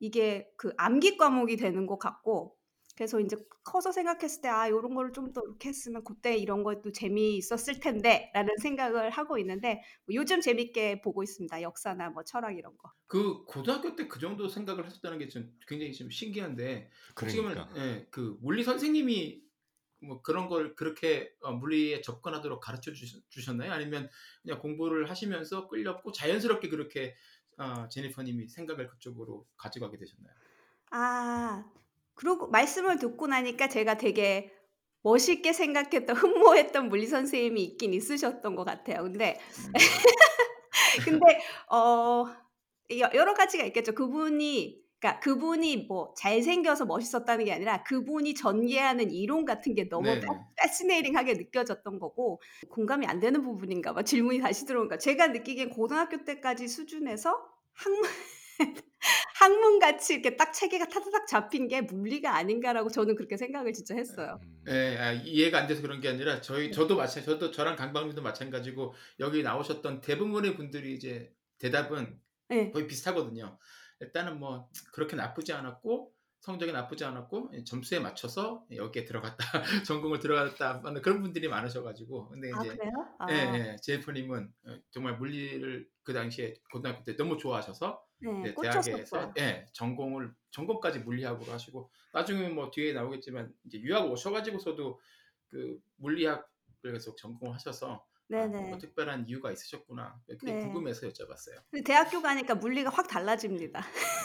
이게 그 암기 과목이 되는 것 같고 그래서 이제 커서 생각했을 때아 이런 거를 좀 더 이렇게 했으면 그때 이런 것도 재미있었을 텐데라는 생각을 하고 있는데 뭐 요즘 재밌게 보고 있습니다 역사나 뭐 철학 이런 거. 그 고등학교 때 그 정도 생각을 하셨다는 게 좀 굉장히 좀 신기한데 지금은 그러니까. 예, 그 물리 선생님이 뭐 그런 걸 그렇게 어, 물리에 접근하도록 가르쳐 주셨, 주셨나요? 아니면 그냥 공부를 하시면서 끌렸고 자연스럽게 그렇게 어, 제니퍼 님이 생각을 그쪽으로 가져가게 되셨나요? 아 그리고 말씀을 듣고 나니까 제가 되게 멋있게 생각했던 흠모했던 물리 선생님이 있긴 있으셨던 것 같아요. 근데 음. 근데 어 여- 여러 가지가 있겠죠. 그분이 그러니까 그분이 뭐 잘생겨서 멋있었다는 게 아니라 그분이 전개하는 이론 같은 게 너무 네네. 패시네이팅하게 느껴졌던 거고 공감이 안 되는 부분인가 봐. 질문이 다시 들어오니까 제가 느끼기엔 고등학교 때까지 수준에서 학문 학문 같이 이렇게 딱 체계가 타다닥 잡힌 게 물리가 아닌가라고 저는 그렇게 생각을 진짜 했어요. 음. 예, 아, 이해가 안 돼서 그런 게 아니라 저희 네. 저도 마찬 저도 저랑 강방님도 마찬가지고 여기 나오셨던 대부분의 분들이 이제 대답은 네. 거의 비슷하거든요. 일단은 뭐 그렇게 나쁘지 않았고 성적이 나쁘지 않았고 예, 점수에 맞춰서 여기에 들어갔다 전공을 들어갔다 하는 그런 분들이 많으셔가지고 근데 아 이제 그래요? 아, 예, 예, 제이프님은 어, 정말 물리를 그 당시에 고등학교 때 너무 좋아하셔서 네. 대학에서 예, 전공을 전공까지 물리학으로 하시고 나중에 뭐 뒤에 나오겠지만 이제 유학 오셔가지고서도 그 물리학을 계속 전공을 하셔서 아, 네네. 뭔가 특별한 이유가 있으셨구나 그게 네. 궁금해서 여쭤봤어요. 근데 대학교 가니까 물리가 확 달라집니다.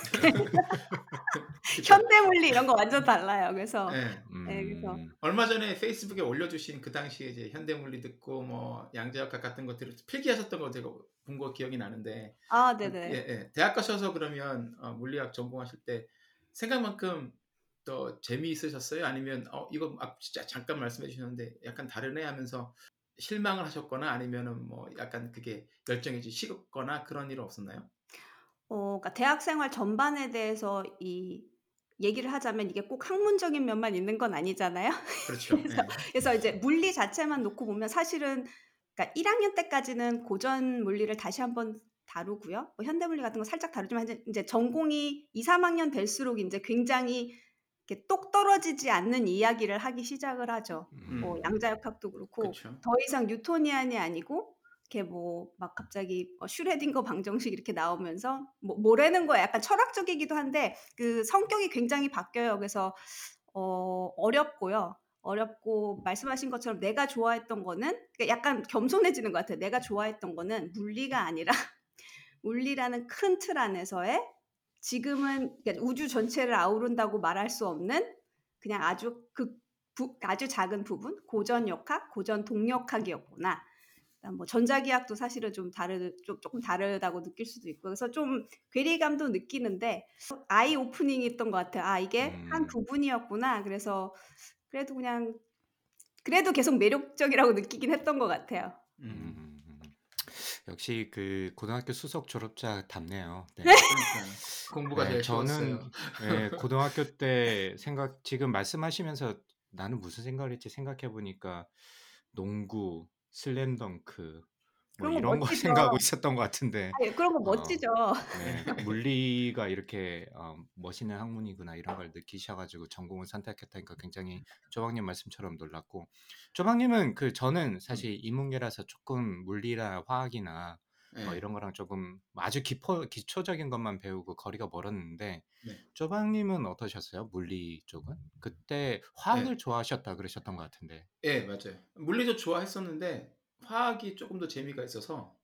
현대 물리 이런 거 완전 달라요. 그래서 예. 네, 그래서 음. 얼마 전에 페이스북에 올려주신 그 당시에 이제 현대물리 듣고 뭐 양자역학 같은 것들을 필기하셨던 거 제가 본 거 기억이 나는데 아 예, 네네. 예. 대학 가셔서 그러면 어, 물리학 전공하실 때 생각만큼 더 재미있으셨어요? 아니면 어 이거 아, 진짜 잠깐 말씀해 주셨는데 약간 다르네 하면서 실망을 하셨거나 아니면은 뭐 약간 그게 열정이 좀 식었거나 그런 일은 없었나요? 어, 그러니까 대학 생활 전반에 대해서 이 얘기를 하자면 이게 꼭 학문적인 면만 있는 건 아니잖아요. 그렇죠. 그래서 예. 그래서 이제 물리 자체만 놓고 보면 사실은 그러니까 1학년 때까지는 고전 물리를 다시 한번 다루고요. 뭐 현대 물리 같은 거 살짝 다루지만 이제, 이제 전공이 2, 3학년 될수록 이제 굉장히 이렇게 똑 떨어지지 않는 이야기를 하기 시작을 하죠. 뭐 음. 양자역학도 그렇고 그렇죠. 더 이상 뉴토니안이 아니고 이렇게 뭐 막 갑자기 어, 슈레딩거 방정식 이렇게 나오면서 뭐 뭐라는 거야 약간 철학적이기도 한데 그 성격이 굉장히 바뀌어요. 그래서 어 어렵고요. 어렵고 말씀하신 것처럼 내가 좋아했던 거는 그러니까 약간 겸손해지는 것 같아요. 내가 좋아했던 거는 물리가 아니라 물리라는 큰 틀 안에서의 지금은 그러니까 우주 전체를 아우른다고 말할 수 없는 그냥 아주 그 부, 아주 작은 부분 고전 역학, 고전 동력학이었구나. 그다음 뭐 전자기학도 사실은 좀 다르 좀 조금 다르다고 느낄 수도 있고 그래서 좀 괴리감도 느끼는데 아이 오프닝이 있던 것 같아요. 아 이게 한 음. 부분이었구나. 그래서 그래도 그냥 그래도 계속 매력적이라고 느끼긴 했던 것 같아요. 음. 역시 그 고등학교 수석 졸업자 답네요. 네. 그러니까 공부가 네, 저는. 예, 고등학교 때 생각 지금 말씀하시면서 나는 무슨 생각을 했지 생각해 보니까 농구, 슬램덩크 뭐 그런 거 이런 거 멋지죠. 생각하고 있었던 것 같은데 아, 예, 그런 거 어, 멋지죠. 네, 물리가 이렇게 어, 멋있는 학문이구나 이런 걸 느끼셔가지고 전공을 선택했다니까 굉장히 조박님 말씀처럼 놀랐고 조박님은 그 저는 음. 사실 인문계라서 조금 물리나 화학이나 네. 뭐 이런 거랑 조금 아주 기포, 기초적인 것만 배우고 거리가 멀었는데 네. 조박님은 어떠셨어요? 물리 쪽은? 그때 네. 화학을 좋아하셨다 그러셨던 것 같은데. 예, 맞아요. 물리도 좋아했었는데 화학이 조금 더 재미가 있어서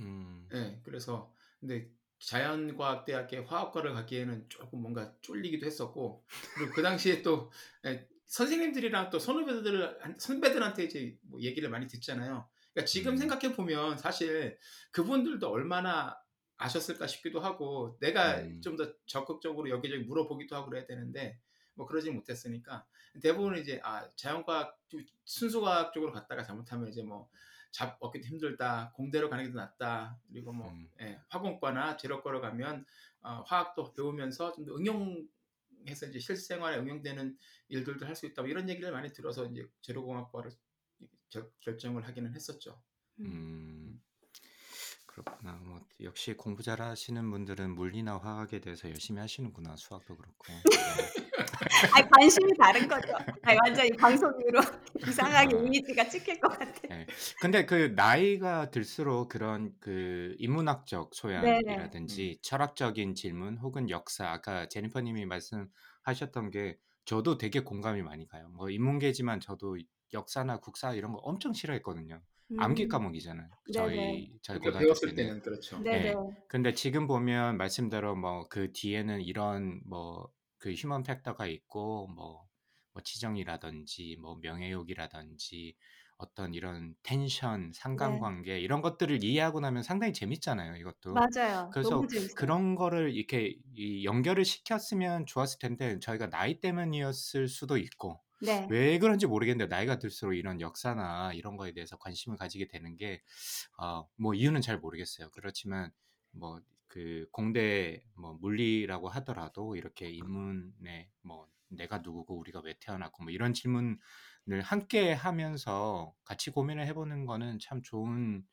음, 예, 그래서 근데 자연과학대학의 화학과를 가기에는 조금 뭔가 쫄리기도 했었고 그리고 그 당시에 또 예, 선생님들이랑 또 선후배들 선배들한테 이제 뭐 얘기를 많이 듣잖아요. 그러니까 지금 음. 생각해 보면 사실 그분들도 얼마나 아셨을까 싶기도 하고 내가 음. 좀더 적극적으로 여기저기 물어보기도 하고 그래야 되는데 뭐 그러지 못했으니까 대부분 이제 아 자연과학 쪽, 순수과학 쪽으로 갔다가 잘못하면 이제 뭐 잡, 얻기도 힘들다 공대로 가는 게 더 낫다 그리고 뭐 음. 예, 화공과나 재료과로 가면 어, 화학도 배우면서 좀 더 응용 해서 이제 실생활에 응용되는 일들도 할 수 있다 뭐 이런 얘기를 많이 들어서 이제 재료공학과를 결, 결정을 하기는 했었죠. 음, 그렇구나. 뭐 역시 공부 잘하시는 분들은 물리나 화학에 대해서 열심히 하시는구나. 수학도 그렇고. 네. 아, 관심이 다른 거죠. 아, 완전히 방송 이후로 이상하게 아. 이미지가 찍힐 것 같아. 네. 근데 그 나이가 들수록 그런 그 인문학적 소양이라든지 철학적인 질문 혹은 역사 아까 제니퍼님이 말씀하셨던 게 저도 되게 공감이 많이 가요. 뭐 인문계지만 저도 역사나 국사 이런 거 엄청 싫어했거든요. 암기 음. 과목이잖아요. 네네. 저희 저희 그러니까 고등학교 배웠을 때는. 때는 그렇죠. 네네. 네. 근데 지금 보면 말씀대로 뭐 그 뒤에는 이런 뭐 그 human factor가 있고 뭐, 뭐 치정이라든지 뭐 명예욕이라든지 어떤 이런 텐션, 네. 상관관계 이런 것들을 이해하고 나면 상당히 재밌잖아요. 이것도. 맞아요. 그래서 너무 재밌어요. 그런 거를 이렇게 이 연결을 시켰으면 좋았을 텐데 저희가 나이 때문이었을 수도 있고 네. 왜 그런지 모르겠는데 나이가 들수록 이런 역사나 이런 거에 대해서 관심을 가지게 되는 게 어, 뭐 이유는 잘 모르겠어요. 그렇지만 뭐 그 공대 뭐 물리라고 하더라도 이렇게 인문에 뭐 내가 누구고 우리가 왜 태어났고 뭐 이런 질문을 함께 하면서 같이 고민을 해보는 거는 참 좋은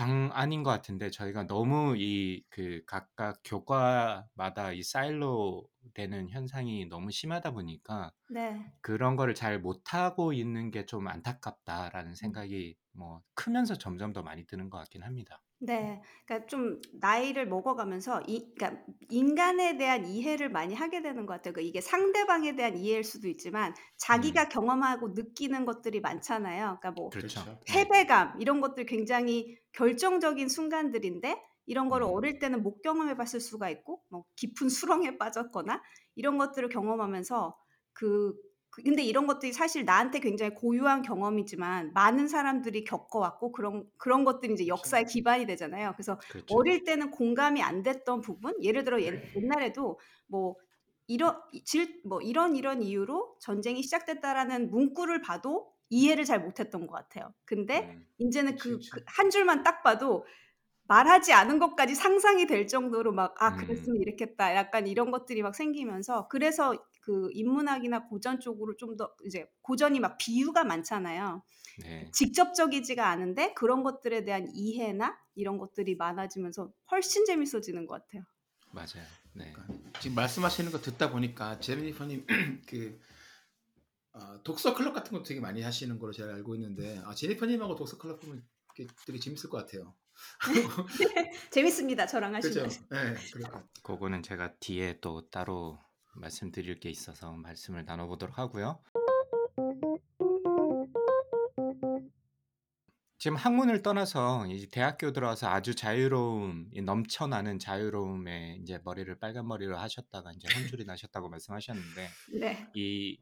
방안인 것 같은데 저희가 너무 이 그 각각 교과마다 이 사일로 되는 현상이 너무 심하다 보니까 네. 그런 거를 잘 못하고 있는 게 좀 안타깝다라는 음. 생각이 뭐 크면서 점점 더 많이 드는 것 같긴 합니다. 네. 그러니까 좀 나이를 먹어가면서 이 그러니까 인간에 대한 이해를 많이 하게 되는 것 같아요. 그 이게 상대방에 대한 이해일 수도 있지만 음. 자기가 경험하고 느끼는 것들이 많잖아요. 그러니까 뭐 그렇죠. 그렇죠. 네. 패배감 이런 것들 굉장히 결정적인 순간들인데 이런 거를 음. 어릴 때는 못 경험해 봤을 수가 있고 뭐 깊은 수렁에 빠졌거나 이런 것들을 경험하면서 그, 그 근데 이런 것들이 사실 나한테 굉장히 고유한 경험이지만 많은 사람들이 겪어왔고 그런 그런 것들이 이제 그렇죠. 역사의 기반이 되잖아요. 그래서 그렇죠. 어릴 때는 공감이 안 됐던 부분, 예를 들어 옛, 옛날에도 뭐 이런 질, 뭐 이런 이런 이유로 전쟁이 시작됐다라는 문구를 봐도 이해를 잘 못했던 것 같아요. 근데 음. 이제는 그. 한 줄만 딱 봐도 말하지 않은 것까지 상상이 될 정도로 막 아 음. 그랬으면 이랬겠다 약간 이런 것들이 막 생기면서 그래서 그 인문학이나 고전 쪽으로 좀 더 이제 고전이 막 비유가 많잖아요. 네. 직접적이지가 않은데 그런 것들에 대한 이해나 이런 것들이 많아지면서 훨씬 재밌어지는 것 같아요. 맞아요. 네. 그러니까 지금 말씀하시는 거 듣다 보니까 제니퍼님 그 어, 독서 클럽 같은 것도 되게 많이 하시는 걸로 제가 알고 있는데 아, 제니퍼님하고 독서 클럽 보면 되게 재밌을 것 같아요. 재밌습니다. 저랑 그렇죠? 하시면. 네, 그러니까 그거는 제가 뒤에 또 따로 말씀드릴 게 있어서 말씀을 나눠보도록 하고요. 지금 학문을 떠나서 이제 대학교 들어와서 아주 자유로움, 이 넘쳐나는 자유로움에 이제 머리를 빨간 머리로 하셨다가 이제 혼쭐이 나셨다고 말씀하셨는데 네. 이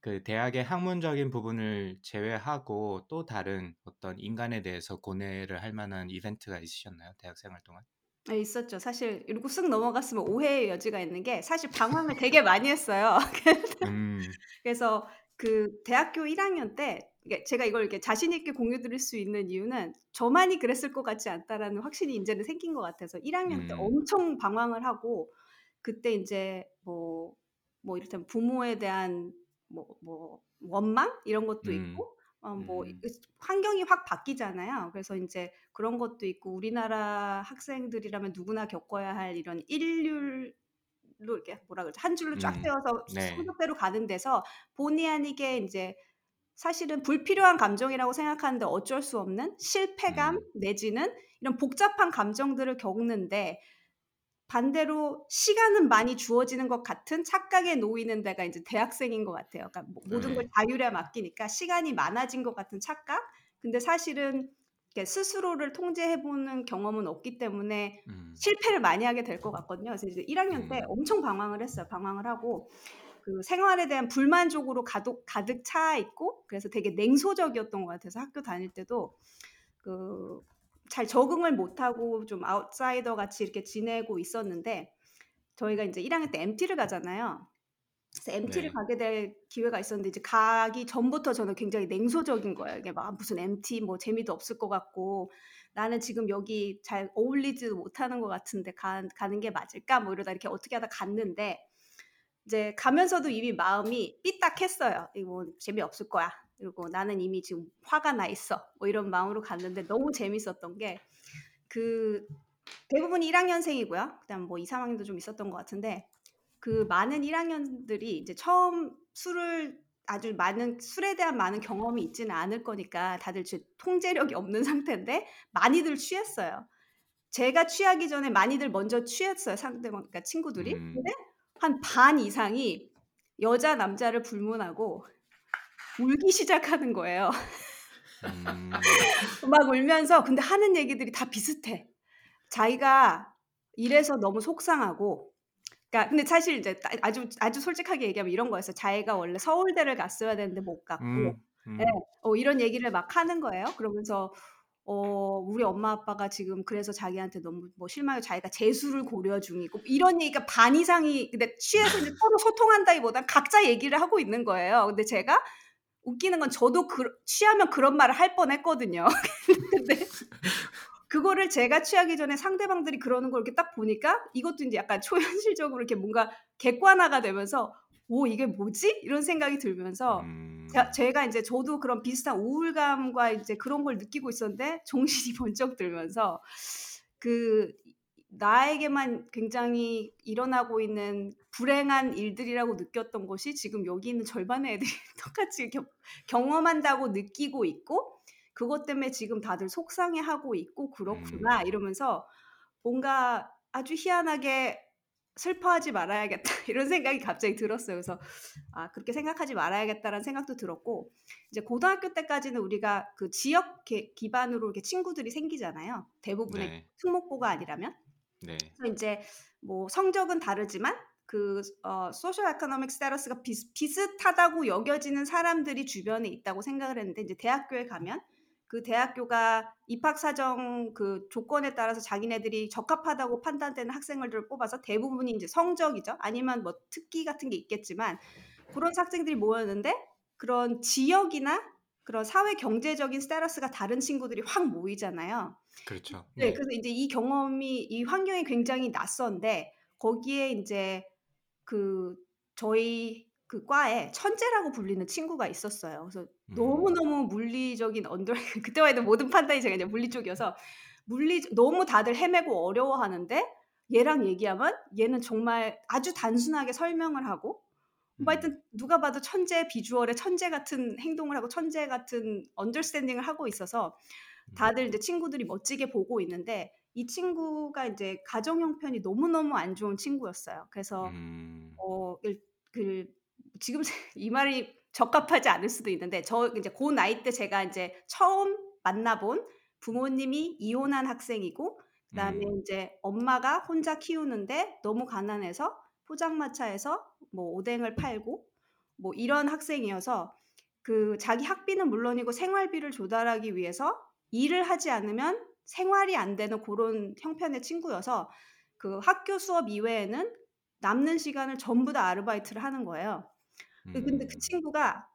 그 대학의 학문적인 부분을 제외하고 또 다른 어떤 인간에 대해서 고뇌를 할 만한 이벤트가 있으셨나요? 대학 생활 동안? 네, 있었죠. 사실 이러고 쓱 넘어갔으면 오해의 여지가 있는 게 사실 방황을 되게 많이 했어요. 음. 그래서 그 대학교 1학년 때 제가 이걸 이렇게 자신 있게 공유 드릴 수 있는 이유는 저만이 그랬을 것 같지 않다라는 확신이 인제는 생긴 것 같아서 1학년 때 음. 엄청 방황을 하고 그때 인제 뭐뭐 이를테면 부모에 대한 뭐 뭐 원망 이런 것도 음. 있고 어뭐 음. 그 환경이 확 바뀌잖아요. 그래서 인제 그런 것도 있고 우리나라 학생들이라면 누구나 겪어야 할 이런 일률 로 이렇게 뭐라 그러지? 한 줄로 쫙 음. 세워서 네. 성적대로 가는 데서 본의 아니게 인제 사실은 불필요한 감정이라고 생각하는데 어쩔 수 없는 실패감 음. 내지는 이런 복잡한 감정들을 겪는데 반대로 시간은 많이 주어지는 것 같은 착각에 놓이는 데가 인제 대학생인 것 같아요. 그러니까 모 모든 걸 네. 자율에 맡기니까 시간이 많아진 것 같은 착각? 근데 사실은 스스로를 통제해 보는 경험은 없기 때문에 음. 실패를 많이 하게 될 것 같거든요. 그래서 이제 1학년 때 음. 엄청 방황을 했어요. 방황을 하고 그 생활에 대한 불만족으로 가독 가득 차 있고 그래서 되게 냉소적이었던 것 같아서 학교 다닐 때도 그 잘 적응을 못하고 좀 아웃사이더 같이 이렇게 지내고 있었는데 저희가 인제 1학년 때 MT를 가잖아요. 그래서 MT를 네. 가게 될 기회가 있었는데 이제 가기 전부터 저는 굉장히 냉소적인 거예요. 이게 막 무슨 MT 뭐 재미도 없을 것 같고 '나는 지금 여기 잘 어울리지도 못하는 것 같은데 간 가는 게 맞을까?' 뭐 이러다 이렇게 어떻게 하다 갔는데 이제 가면서도 이미 마음이 삐딱했어요. '이거 재미 없을 거야.' 그리고 '나는 이미 지금 화가 나 있어.' 뭐 이런 마음으로 갔는데 너무 재밌었던 게 그 대부분이 1 학년생이고요. 그다음 뭐 2-3 학년도 좀 있었던 것 같은데 그 많은 1 학년들이 이제 처음 술을 아주 많은 술에 대한 많은 경험이 있지는 않을 거니까 다들 지 통제력이 없는 상태인데 많이들 취했어요. 제가 취하기 전에 많이들 먼저 취했어요, 상대방 그러니까 친구들이. 음. 근데 한 반 이상이 여자 남자를 불문하고 울기 시작하는 거예요. 음. 막 울면서 근데 하는 얘기들이 다 비슷해. 자기가 이래서 너무 속상하고 그러니까 근데 사실 이제 따 아주 아주 솔직하게 얘기하면 이런 거였어요. 자기가 원래 서울대를 갔어야 되는데 못 갔고 음. 예. 음. 어 이런 얘기를 막 하는 거예요. 그러면서 어 우리 엄마 아빠가 지금 그래서 자기한테 너무 뭐 실망해서 자기가 재수를 고려 중이고 이런 얘기가 반 이상이 근데 취해서 이제 서로 소통한다기보다는 각자 얘기를 하고 있는 거예요. 근데 제가 웃기는 건 저도 그 취하면 그런 말을 할 뻔했거든요. 근데 그거를 제가 취하기 전에 상대방들이 그러는 걸 이렇게 딱 보니까 이것도 인제 약간 초현실적으로 이렇게 뭔가 객관화가 되면서 '오 이게 뭐지?' 이런 생각이 들면서 제 음. 제가 인제 저도 그런 비슷한 우울감과 이제 그런 걸 느끼고 있었는데 정신이 번쩍 들면서 그 나에게만 굉장히 일어나고 있는 불행한 일들이라고 느꼈던 것이 지금 여기 있는 절반의 애들이 똑같이 겨 경험한다고 느끼고 있고 그것 때문에 지금 다들 속상해하고 있고 그렇구나 음. 이러면서 뭔가 아주 희한하게 '슬퍼하지 말아야겠다.' 이런 생각이 갑자기 들었어요. 그래서 '아 그렇게 생각하지 말아야겠다.'라는 생각도 들었고 이제 고등학교 때까지는 우리가 그 지역 계 기반으로 이렇게 친구들이 생기잖아요, 대부분의 네. 특목고가 아니라면. 네. 그래서 인제 뭐 성적은 다르지만 그 어 social economic 비슷 비슷하다고 여겨지는 사람들이 주변에 있다고 생각을 했는데 인제 대학교에 가면 그 대학교가 입학 사정 그 조건에 따라서 자기네들이 적합하다고 판단되는 학생들을 뽑아서 대부분이 인제 성적이죠. 아니면 뭐 특기 같은 게 있겠지만 고런 학생들이 모였는데 그런 지역이나 그런 사회 경제적인 스테이터스가 다른 친구들이 확 모이잖아요. 그렇죠. 네. 네. 그래서 인제 이 경험이 이 환경이 굉장히 낯선데 거기에 인제 그 저희 그 과에 천재라고 불리는 친구가 있었어요. 그래서 음. 너무너무 물리적인 언더 그때만 해도 모든 판단이 제가 이제 물리 쪽이어서 물리 너무 다들 헤매고 어려워하는데 얘랑 얘기하면 얘는 정말 아주 단순하게 설명을 하고 뭐 음. 하여튼 누가 봐도 천재 비주얼에 천재 같은 행동을 하고 천재 같은 언더스탠딩을 하고 있어서 음. 다들 인제 친구들이 멋지게 보고 있는데 이 친구가 인제 가정 형편이 너무너무 안 좋은 친구였어요. 그래서 음. 어 일 그 지금 이 말이 적합하지 않을 수도 있는데 저 인제 고 나이 때 제가 인제 처음 만나 본 부모님이 이혼한 학생이고 그다음에 음. 인제 엄마가 혼자 키우는데 너무 가난해서 포장마차에서 뭐 오뎅을 팔고 뭐 이런 학생이어서 그 자기 학비는 물론이고 생활비를 조달하기 위해서 일을 하지 않으면 생활이 안 되는 그런 형편의 친구여서 그 학교 수업 이외에는 남는 시간을 전부 다 아르바이트를 하는 거예요. 그 근데 그 음. 친구가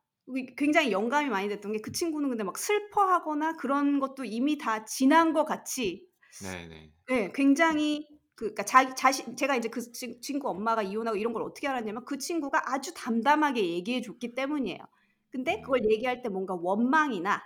굉장히 영감이 많이 됐던 게 그 친구는 근데 막 슬퍼하거나 그런 것도 이미 다 지난 것 같이 네네. 네, 굉장히 그 그러니까 자기 자신 제가 이제 그 친, 친구 엄마가 이혼하고 이런 걸 어떻게 알았냐면 그 친구가 아주 담담하게 얘기해 줬기 때문이에요. 근데 그걸 음. 얘기할 때 뭔가 원망이나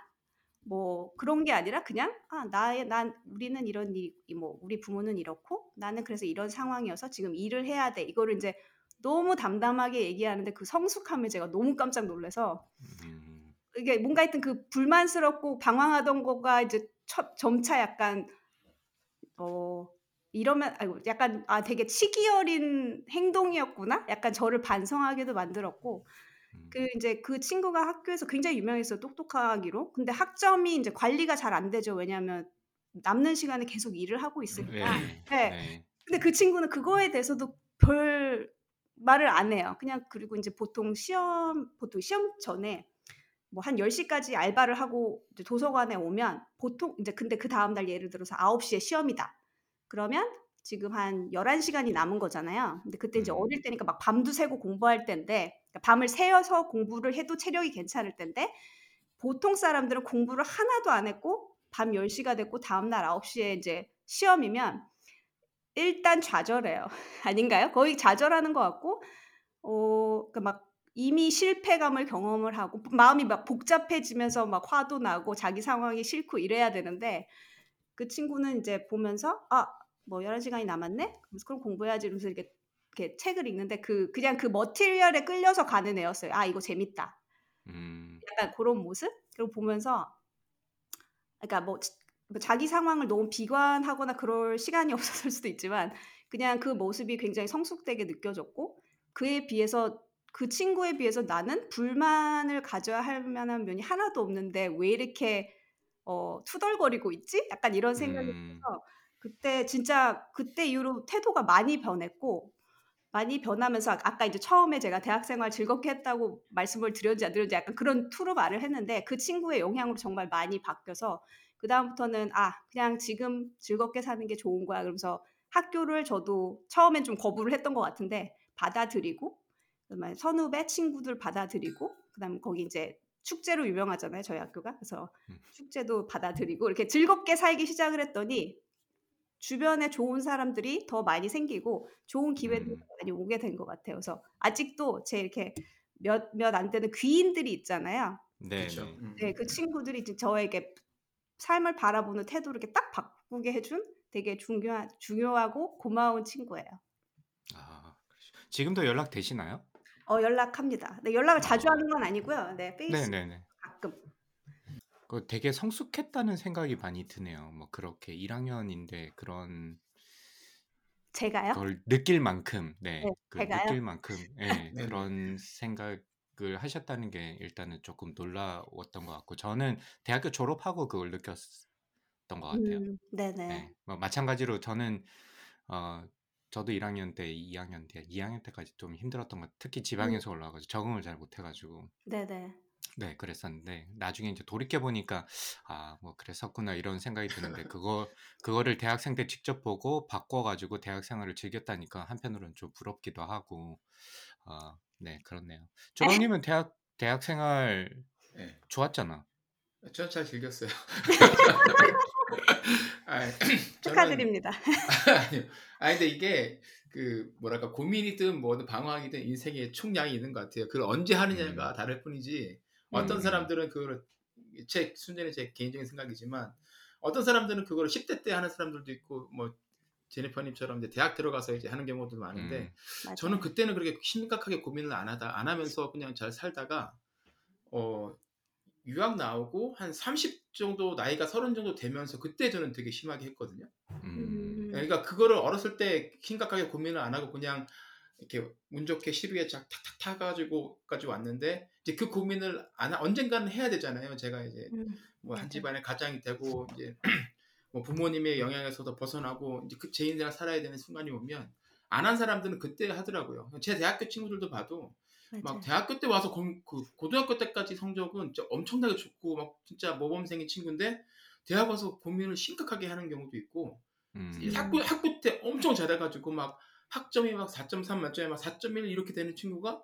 뭐 그런 게 아니라 그냥 아 나의 난 우리는 이런 이뭐 우리 부모는 이렇고 나는 그래서 이런 상황이어서 지금 일을 해야 돼 이거를 이제 너무 담담하게 얘기하는데 그 성숙함에 제가 너무 깜짝 놀라서 음. 이게 뭔가 하여튼 그 불만스럽고 방황하던 거가 이제 첫 점차 약간 어 이러면 아이고 약간 아 되게 치기 어린 행동이었구나. 약간 저를 반성하게도 만들었고 음. 그 인제 그 친구가 학교에서 굉장히 유명했어요, 똑똑하기로. 근데 학점이 인제 관리가 잘 안 되죠. 왜냐하면 남는 시간에 계속 일을 하고 있으니까. 네. 네. 네. 근데 그 친구는 그거에 대해서도 별 말을 안 해요. 그냥 그리고 인제 보통 시험 보통 시험 전에 뭐 한 10 시까지 알바를 하고 이제 도서관에 오면 보통 인제 근데 그다음 날 예를 들어서 9 시에 시험이다. 그러면 지금 한 11 시간이 남은 거잖아요. 근데 그때 이제 음. 어릴 때니까 막 밤도 새고 공부할 땐데 그러니까 밤을 새서 공부를 해도 체력이 괜찮을 땐데 보통 사람들은 공부를 하나도 안 했고 밤 10 시가 됐고 다음 날 9 시에 이제 시험이면 일단 좌절해요. 아닌가요? 거의 좌절하는 것 같고 어 그러니까 막 이미 실패감을 경험을 하고 마음이 막 복잡해지면서 막 화도 나고 자기 상황이 싫고 이래야 되는데 그 친구는 인제 보면서 '아 뭐11 시간이 남았네? 그래서 그럼 공부해야지.' 이러면서 이렇게 이렇게 책을 읽는데 그 그냥 그 머티리얼에 끌려서 가는 애였어요. '아 이거 재밌다.' 음. 약간 고런 모습? 그리고 보면서 그러니까 뭐뭐 자기 상황을 너무 비관하거나 그럴 시간이 없었을 수도 있지만 그냥 그 모습이 굉장히 성숙되게 느껴졌고 그에 비해서 그 친구에 비해서 '나는 불만을 가져야 할 만한 면이 하나도 없는데 왜 이렇게 어 투덜거리고 있지?' 약간 이런 생각이 음. 들어서 그때 진짜 그때 이후로 태도가 많이 변했고 많이 변하면서 아까 이제 처음에 제가 대학 생활 즐겁게 했다고 말씀을 드렸는지 안 드렸는지 약간 그런 투로 말을 했는데 그 친구의 영향으로 정말 많이 바뀌어서 그 다음부터는 '아 그냥 지금 즐겁게 사는 게 좋은 거야.' 그러면서 학교를 저도 처음엔 좀 거부를 했던 것 같은데 받아들이고 그다음에 선후배 친구들 받아들이고 그다음에 거기 인제 축제로 유명하잖아요, 저희 학교가. 그래서 음. 축제도 받아들이고 이렇게 즐겁게 살기 시작을 했더니 주변에 좋은 사람들이 더 많이 생기고 좋은 기회들이 음. 많이 오게 된 것 같아요. 그래서 아직도 제 이렇게 몇 몇 안 되는 귀인들이 있잖아요. 그쵸. 네네. 음. 네. 그 친구들이 이제 저에게 삶을 바라보는 태도를 이렇게 딱 바꾸게 해준 되게 중요한 중요하고 고마운 친구예요. 아 그러시 지금도 연락 되시나요? 어 연락합니다. 네 연락을 자주 아. 하는 건 아니고요. 네. 페이스. 가끔. 그 되게 성숙했다는 생각이 많이 드네요. 뭐 그렇게 1 학년인데 그런 제가요? 걸 느낄 만큼 네. 네 그 제가요? 느낄 만큼 예 네네. 그런 생각을 하셨다는 게 일단은 쪼끔 놀라웠던 것 같고 저는 대학교 졸업하고 그걸 느꼈던 것 같아요. 음. 네네. 네. 뭐 마찬가지로 저는 어 저도 1 학년 때 2 학년 때 2 학년 때까지 좀 힘들었던 것 특히 음. 지방에서 올라와 가지고 적응을 잘 못해 가지고 네네. 네 그랬었는데 나중에 인제 돌이켜 보니까 '아 뭐 그랬었구나.' 이런 생각이 드는데 그거 그거를 대학생 때 직접 보고 바꿔 가지고 대학 생활을 즐겼다니까 한편으로는 좀 부럽기도 하고 어네 그렇네요. 조롱 님은 대학 대학 생활 예. 좋았잖아. 저는 잘 즐겼어요. 저는 축하드립니다. 아니요. 아니 근데 이게 그 뭐랄까 고민이든 뭐든 방황이든 인생에 총량이 있는 것 같아요. 그걸 언제 하느냐가 음. 다를 뿐이지 어떤 음. 사람들은 그거를 제 순전히 제 개인적인 생각이지만 어떤 사람들은 그거를 10대 때 하는 사람들도 있고 뭐 제니퍼님처럼 이제 대학 들어가서 이제 하는 경우도 많은데 음. 저는 그때는 그렇게 심각하게 고민을 안 하다 안 하면서 그냥 잘 살다가 어 유학 나오고 한 30 정도 나이가 30 정도 되면서 그때 저는 되게 심하게 했거든요. 음. 음. 그러니까 그거를 어렸을 때 심각하게 고민을 안 하고 그냥 이렇게 운 좋게 시루에 쫙 탁탁 타 가지고까지 왔는데 이제 그 고민을 안 하 언젠가는 해야 되잖아요. 제가 이제 음. 뭐한 맞아요. 집안의 가장이 되고 이제 뭐 부모님의 영향에서도 벗어나고 이제 그 제 인생을 살아야 되는 순간이 오면 안 한 사람들은 그때 하더라고요. 제 대학교 친구들도 봐도 막 맞아요. 대학교 때 와서 고, 그 고등학교 때까지 성적은 진짜 엄청나게 좋고 막 진짜 모범생인 친구인데 대학 와서 고민을 심각하게 하는 경우도 있고 음. 학부 학부 때 엄청 잘해가지고 막 학점이 막 4.3 만점에 막 4.1 이렇게 되는 친구가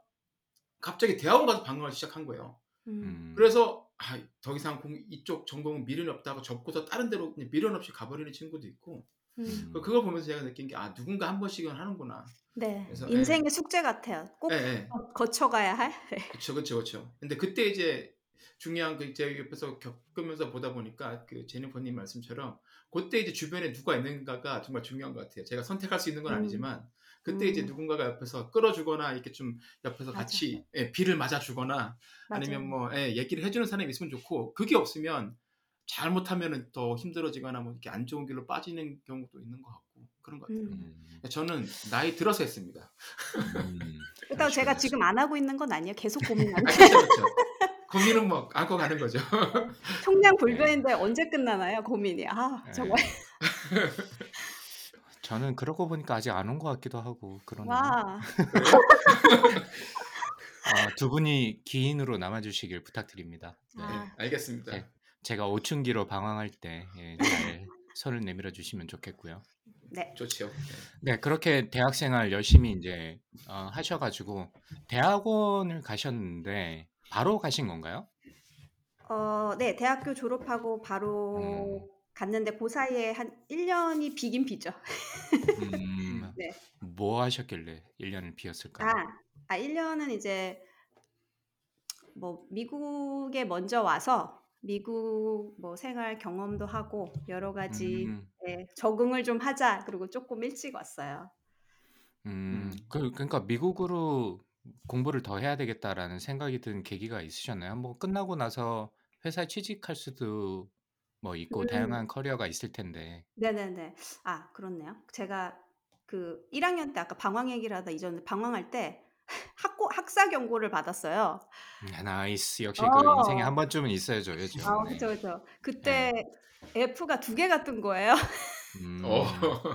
갑자기 대학원 가서 방황을 시작한 거예요. 음. 음. 그래서 아, 더 이상 공- 이쪽 전공은 미련이 없다고 접고서 다른 데로 그냥 미련 없이 가버리는 친구도 있고 음. 그걸 보면서 제가 느낀 게 아 누군가 한 번씩은 하는구나. 네. 그래서, 인생의 숙제 같아요. 꼭 예, 예. 거- 거쳐가야 할. 그쵸, 그쵸, 그쵸. 근데 그때 이제 중요한 그제 옆에서 겪으면서 보다 보니까 그 제니퍼님 말씀처럼 그때 이제 주변에 누가 있는가가 정말 중요한 것 같아요. 제가 선택할 수 있는 건 음. 아니지만 그때 이제 음. 누군가가 옆에서 끌어주거나 이렇게 좀 옆에서 맞아. 같이 예, 비를 맞아주거나 아니면 맞아요. 뭐 예, 얘기를 해주는 사람이 있으면 좋고 그게 없으면 잘못하면은 더 힘들어지거나 뭐 이렇게 안 좋은 길로 빠지는 경우도 있는 것 같고 그런 것 같아요. 음. 음. 저는 나이 들어서 했습니다. 음. 그렇다고 제가. 지금 안 하고 있는 건 아니에요. 계속 고민하고 아, 그렇죠, 그렇죠. 고민은 뭐 안고 가는 거죠. 총량 불변인데 언제 끝나나요? 고민이. 아 네. 정말. 저는 그러고 보니까 아직 안 온 것 같기도 하고 그러네요. 와. 아, 두 분이 기인으로 남아주시길 부탁드립니다. 네, 아. 알겠습니다. 네. 제가 오춘기로 방황할 때 예, 잘 손을 내밀어 주시면 좋겠고요. 네. 좋죠. 네. 네, 그렇게 대학생활 열심히 이제 어, 하셔가지고 대학원을 가셨는데 바로 가신 건가요? 어, 네. 대학교 졸업하고 바로 음. 갔는데 그 사이에 한 1 년이 비긴 비죠. 음, 네. 뭐 하셨길래 1 년을 비었을까요? 아, 아 1 년은 이제 뭐 미국에 먼저 와서 미국 뭐 생활 경험도 하고 여러 가지 음, 네, 적응을 좀 하자. 그리고 조금 일찍 왔어요. 음, 음. 그, 그러니까 미국으로 공부를 더 해야 되겠다라는 생각이 든 계기가 있으셨나요? 뭐 끝나고 나서 회사에 취직할 수도 뭐 있고 음. 다양한 커리어가 있을 텐데. 네네네. 아, 그렇네요. 제가 그 1학년 때 아까 방황 얘기를 하다 잊었는데 방황할 때 학고 학사 경고를 받았어요. 아, nice. 역시 그 인생에 어. 한 번쯤은 있어야죠. 아, 네. 그쵸, 그쵸. 그때 F가 두 개가 뜬 거예요. 음, 어.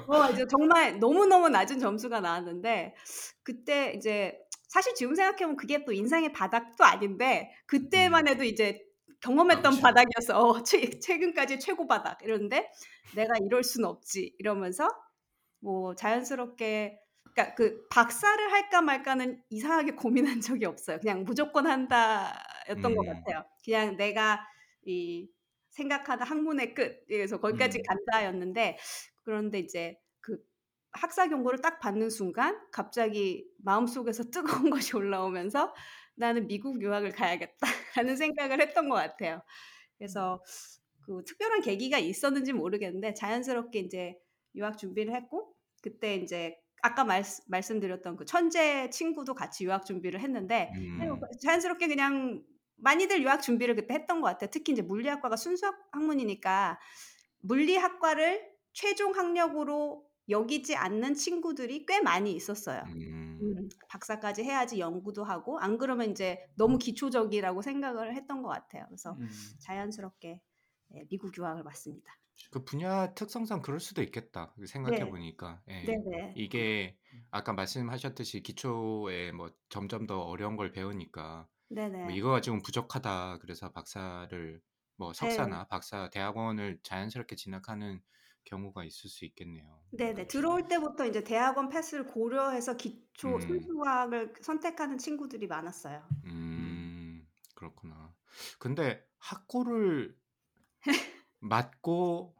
어, 이제 정말 너무너무 낮은 점수가 나왔는데, 그때 이제, 사실 지금 생각해보면 그게 또 인생의 바닥도 아닌데, 그때만 해도 이제 경험했던 아. 바닥이었어. 어, 최, 최근까지 최고 바닥. 이런데, 내가 이럴 순 없지. 이러면서, 뭐, 자연스럽게, 그러니까 그 박사를 할까 말까는 이상하게 고민한 적이 없어요. 그냥 무조건 한다였던 것 음. 같아요. 그냥 내가 이 생각하는 학문의 끝. 그래서 거기까지 음. 간다였는데, 그런데 이제 그 학사 경고를 딱 받는 순간 갑자기 마음속에서 뜨거운 것이 올라오면서 나는 미국 유학을 가야겠다라는 생각을 했던 것 같아요. 그래서 그 특별한 계기가 있었는지 모르겠는데 자연스럽게 이제 유학 준비를 했고 그때 이제 아까 말, 말씀드렸던 그 천재 친구도 같이 유학 준비를 했는데 음. 자연스럽게 그냥 많이들 유학 준비를 그때 했던 것 같아요. 특히 이제 물리학과가 순수 학문이니까 물리학과를 최종 학력으로 여기지 않는 친구들이 꽤 많이 있었어요. 음. 음, 박사까지 해야지 연구도 하고 안 그러면 이제 너무 기초적이라고 생각을 했던 것 같아요. 그래서 음. 자연스럽게 예, 미국 유학을 왔습니다. 그 분야 특성상 그럴 수도 있겠다. 생각해 보니까. 예. 네네. 이게 아까 말씀하셨듯이 기초에 뭐 점점 더 어려운 걸 배우니까. 뭐 이거 가지고는 부족하다. 그래서 박사를 뭐 네. 석사나 박사 대학원을 자연스럽게 진학하는 경우가 있을 수 있겠네요. 네네. 들어올 때부터 이제 대학원 패스를 고려해서 기초 음. 순수학을 선택하는 친구들이 많았어요. 음, 그렇구나. 근데 학고를 맞고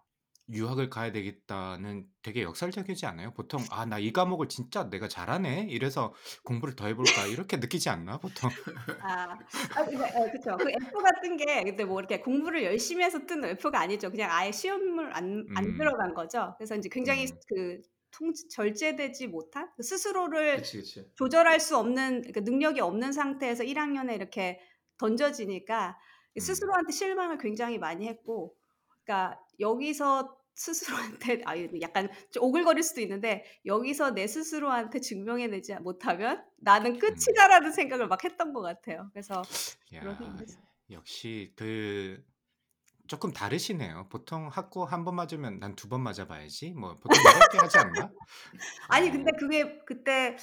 유학을 가야 되겠다는 되게 역설적이지 않아요? 보통 아, 나 이 과목을 진짜 내가 잘하네. 이래서 공부를 더 해볼까 이렇게 느끼지 않나 보통? 아, 아 근데 어, 그쵸. 그 F 같은 게 근데 뭐 이렇게 공부를 열심히 해서 뜬 F가 아니죠. 그냥 아예 시험을 안, 안 음. 들어간 거죠. 그래서 이제 굉장히 음. 그 통, 절제되지 못한 그 스스로를 그치 그치. 조절할 수 없는 그 능력이 없는 상태에서 1학년에 이렇게 던져지니까 음. 스스로한테 실망을 굉장히 많이 했고, 그러니까 여기서 스스로한테 아 약간 좀 오글거릴 수도 있는데 여기서 내 스스로한테 증명해내지 못하면 나는 음. 끝이다라는 생각을 막 했던 것 같아요. 그래서 야. 역시 그 조금 다르시네요. 보통 학고 한 번 맞으면 난 두 번 맞아봐야지. 뭐 보통 이렇게 하지 않나? 아니 어. 근데 그게 그때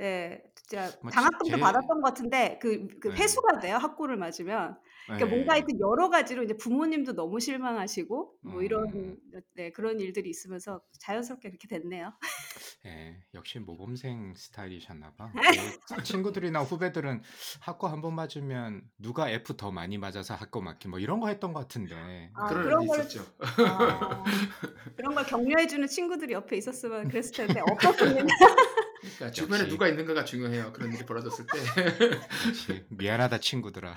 예, 진짜 뭐 지- 장학금도 제- 받았던 것 같은데 그, 그 네. 회수가 돼요 학고를 맞으면. 그러니까 예. 뭔가 하여튼 여러 가지로 이제 부모님도 너무 실망하시고 뭐 이런 음. 네, 그런 일들이 있으면서 자연스럽게 그렇게 됐네요. 예, 역시 모범생 스타일이셨나 봐. 네. 그 친구들이나 후배들은 학고 한번 맞으면 누가 F 더 많이 맞아서 학고 맞기 뭐 이런 거 했던 것 같은데. 아, 그런 그런 걸- 있었죠. 아, 그런 걸 격려해 주는 친구들이 옆에 있었으면 그랬을 텐데 없었군요. 그러니까 주변에. 누가 있는가가 중요해요. 그런 일이 벌어졌을 때. 미안하다 친구들아.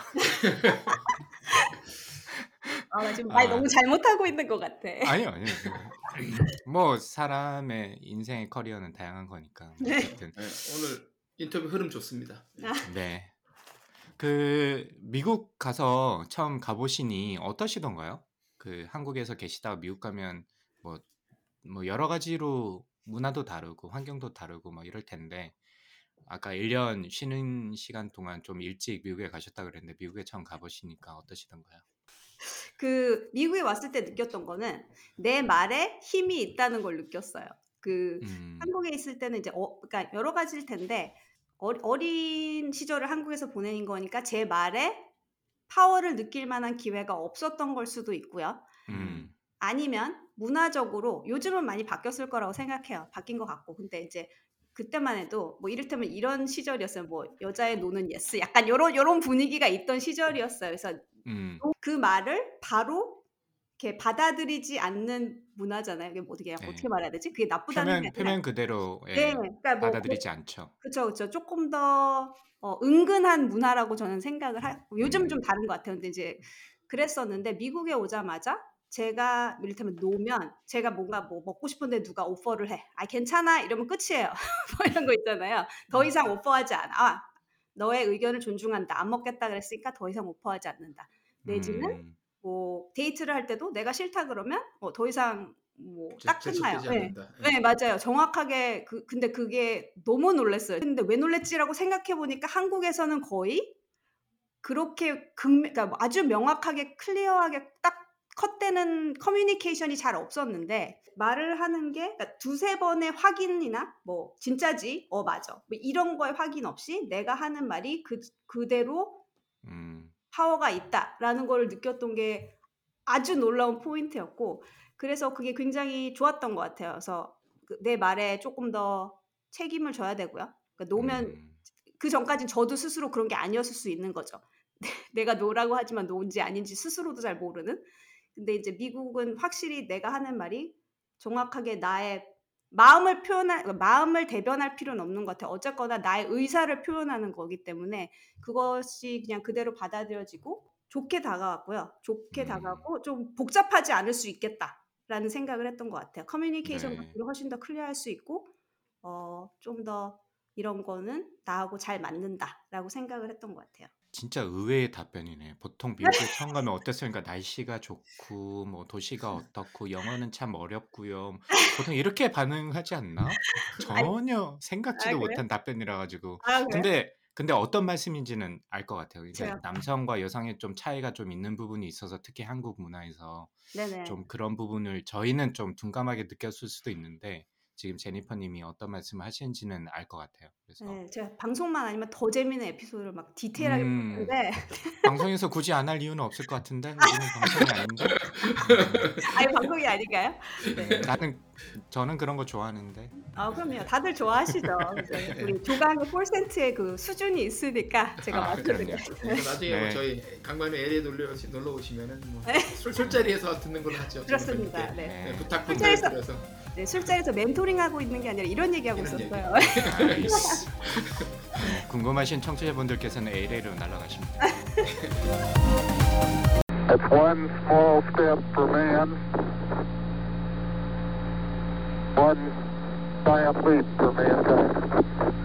아, 나 지금 말 아. 너무 잘못하고 있는 것 같아. 아니요, 아니요. 뭐 사람의 인생의 커리어는 다양한 거니까. 네. 어쨌든 네, 오늘 인터뷰 흐름 좋습니다. 네. 그 미국 가서 처음 가보시니 어떠시던가요? 그 한국에서 계시다가 미국 가면 뭐, 뭐 여러 가지로 문화도 다르고 환경도 다르고 막 이럴 텐데 아까 1년 쉬는 시간 동안 좀 일찍 미국에 가셨다 그랬는데 미국에 처음 가보시니까 어떠시던가요? 그 미국에 왔을 때 느꼈던 거는 내 말에 힘이 있다는 걸 느꼈어요. 그 음, 한국에 있을 때는 이제 어, 그러니까 여러 가지일 텐데 어, 어린 시절을 한국에서 보내는 거니까 제 말에 파워를 느낄 만한 기회가 없었던 걸 수도 있고요. 음, 아니면 문화적으로 요즘은 많이 바뀌었을 거라고 생각해요. 바뀐 것 같고. 근데 이제 그때만 해도 뭐 이를테면 이런 시절이었어요. 뭐 여자의 no는 yes 약간 요런 요런 분위기가 있던 시절이었어요. 그래서 음, 그 말을 바로 이렇게 받아들이지 않는 문화잖아요. 이게 뭐 어떻게 네. 어떻게 말해야 되지? 그게 나쁘다는 표면 표면 그대로 예, 네, 그러니까 뭐 받아들이지 않죠. 그렇죠, 그렇죠. 조금 더 어, 은근한 문화라고 저는 생각을 하고 요즘은 음. 좀 다른 것 같아요. 근데 이제 그랬었는데 미국에 오자마자 제가 이를테면 노면 제가 뭔가 뭐 먹고 싶은데 누가 오퍼를 해. 아 괜찮아 이러면 끝이에요. 뭐 이런 거 있잖아요. 더 이상 오퍼하지 않아. 아, 너의 의견을 존중한다. 안 먹겠다 그랬으니까 더 이상 오퍼하지 않는다. 내지는 음, 뭐 데이트를 할 때도 내가 싫다 그러면 뭐 더 이상 뭐 딱 제- 끝나요. 네. 예. 네, 맞아요. 정확하게 그 근데 그게 너무 놀랐어요. 근데 왜 놀랬지라고 생각해 보니까 한국에서는 거의 그렇게 극 그러니까 뭐 아주 명확하게 clear하게 딱 cut되는 커뮤니케이션이 잘 없었는데 말을 하는 게 그러니까 두세 번의 확인이나 뭐 진짜지? 어 맞아. 뭐 이런 거에 확인 없이 내가 하는 말이 그 그대로 음, 파워가 있다라는 걸 느꼈던 게 아주 놀라운 포인트였고 그래서 그게 굉장히 좋았던 것 같아요. 그래서 그 내 말에 조금 더 책임을 져야 되고요. 그러니까 no면 음, 그 전까진 저도 스스로 그런 게 아니었을 수 있는 거죠. 내가 no라고 하지만 no인지 아닌지 스스로도 잘 모르는. 근데 이제 미국은 확실히 내가 하는 말이 정확하게 나의 마음을 표현할 마음을 대변할 필요는 없는 것 같아요. 어쨌거나 나의 의사를 표현하는 거기 때문에 그것이 그냥 그대로 받아들여지고 좋게 다가왔고요. 좋게 음. 다가고 좀 복잡하지 않을 수 있겠다라는 생각을 했던 것 같아요. 커뮤니케이션 네. 훨씬 더 클리어할 수 있고 어, 좀 더 이런 거는 나하고 잘 맞는다라고 생각을 했던 것 같아요. 진짜 의외의 답변이네. 보통 미국에 처음 가면 어땠습니까? 날씨가 좋고 뭐 도시가 어떻고 영어는 참 어렵고요. 보통 이렇게 반응하지 않나? 전혀 생각지도 아, 그래요? 못한 답변이라 가지고. 아, 그래요? 근데 근데 어떤 말씀인지는 알 것 같아요. 그러니까 제가- 남성과 여성의 좀 차이가 좀 있는 부분이 있어서 특히 한국 문화에서 네네. 좀 그런 부분을 저희는 좀 둔감하게 느꼈을 수도 있는데 지금 제니퍼님이 어떤 말씀을 하시는지는 알 것 같아요. 그래서 네, 제가 방송만 아니면 더 재밌는 에피소드를 막 디테일하게 음. 보는데 방송에서 굳이 안 할 이유는 없을 것 같은데 우리는 방송이 아닌데 아니 방송이 아닌가요? 네. 나는 저는 그런 거 좋아하는데 아 그럼요. 다들 좋아하시죠. 이제 우리 조강의 폴센트의 그 수준이 있으니까 제가 아, 말씀드린 그럼요. 그래서 나중에 네. 뭐 저희 강남에 LA 놀러, 놀러 오시면은 뭐 술, 술자리에서 듣는 걸로 하죠. 그렇습니다. 네. 네, 부탁 분들 술자리에서- 드려서 네, 술자리에서 멘토링 하고 있는 게 아니라 이런 얘기하고 이런 있었어요. 아이씨. 네, 궁금하신 청취자분들께서는 LA로 날아가시면 It's one small step for man, one giant leap for mankind.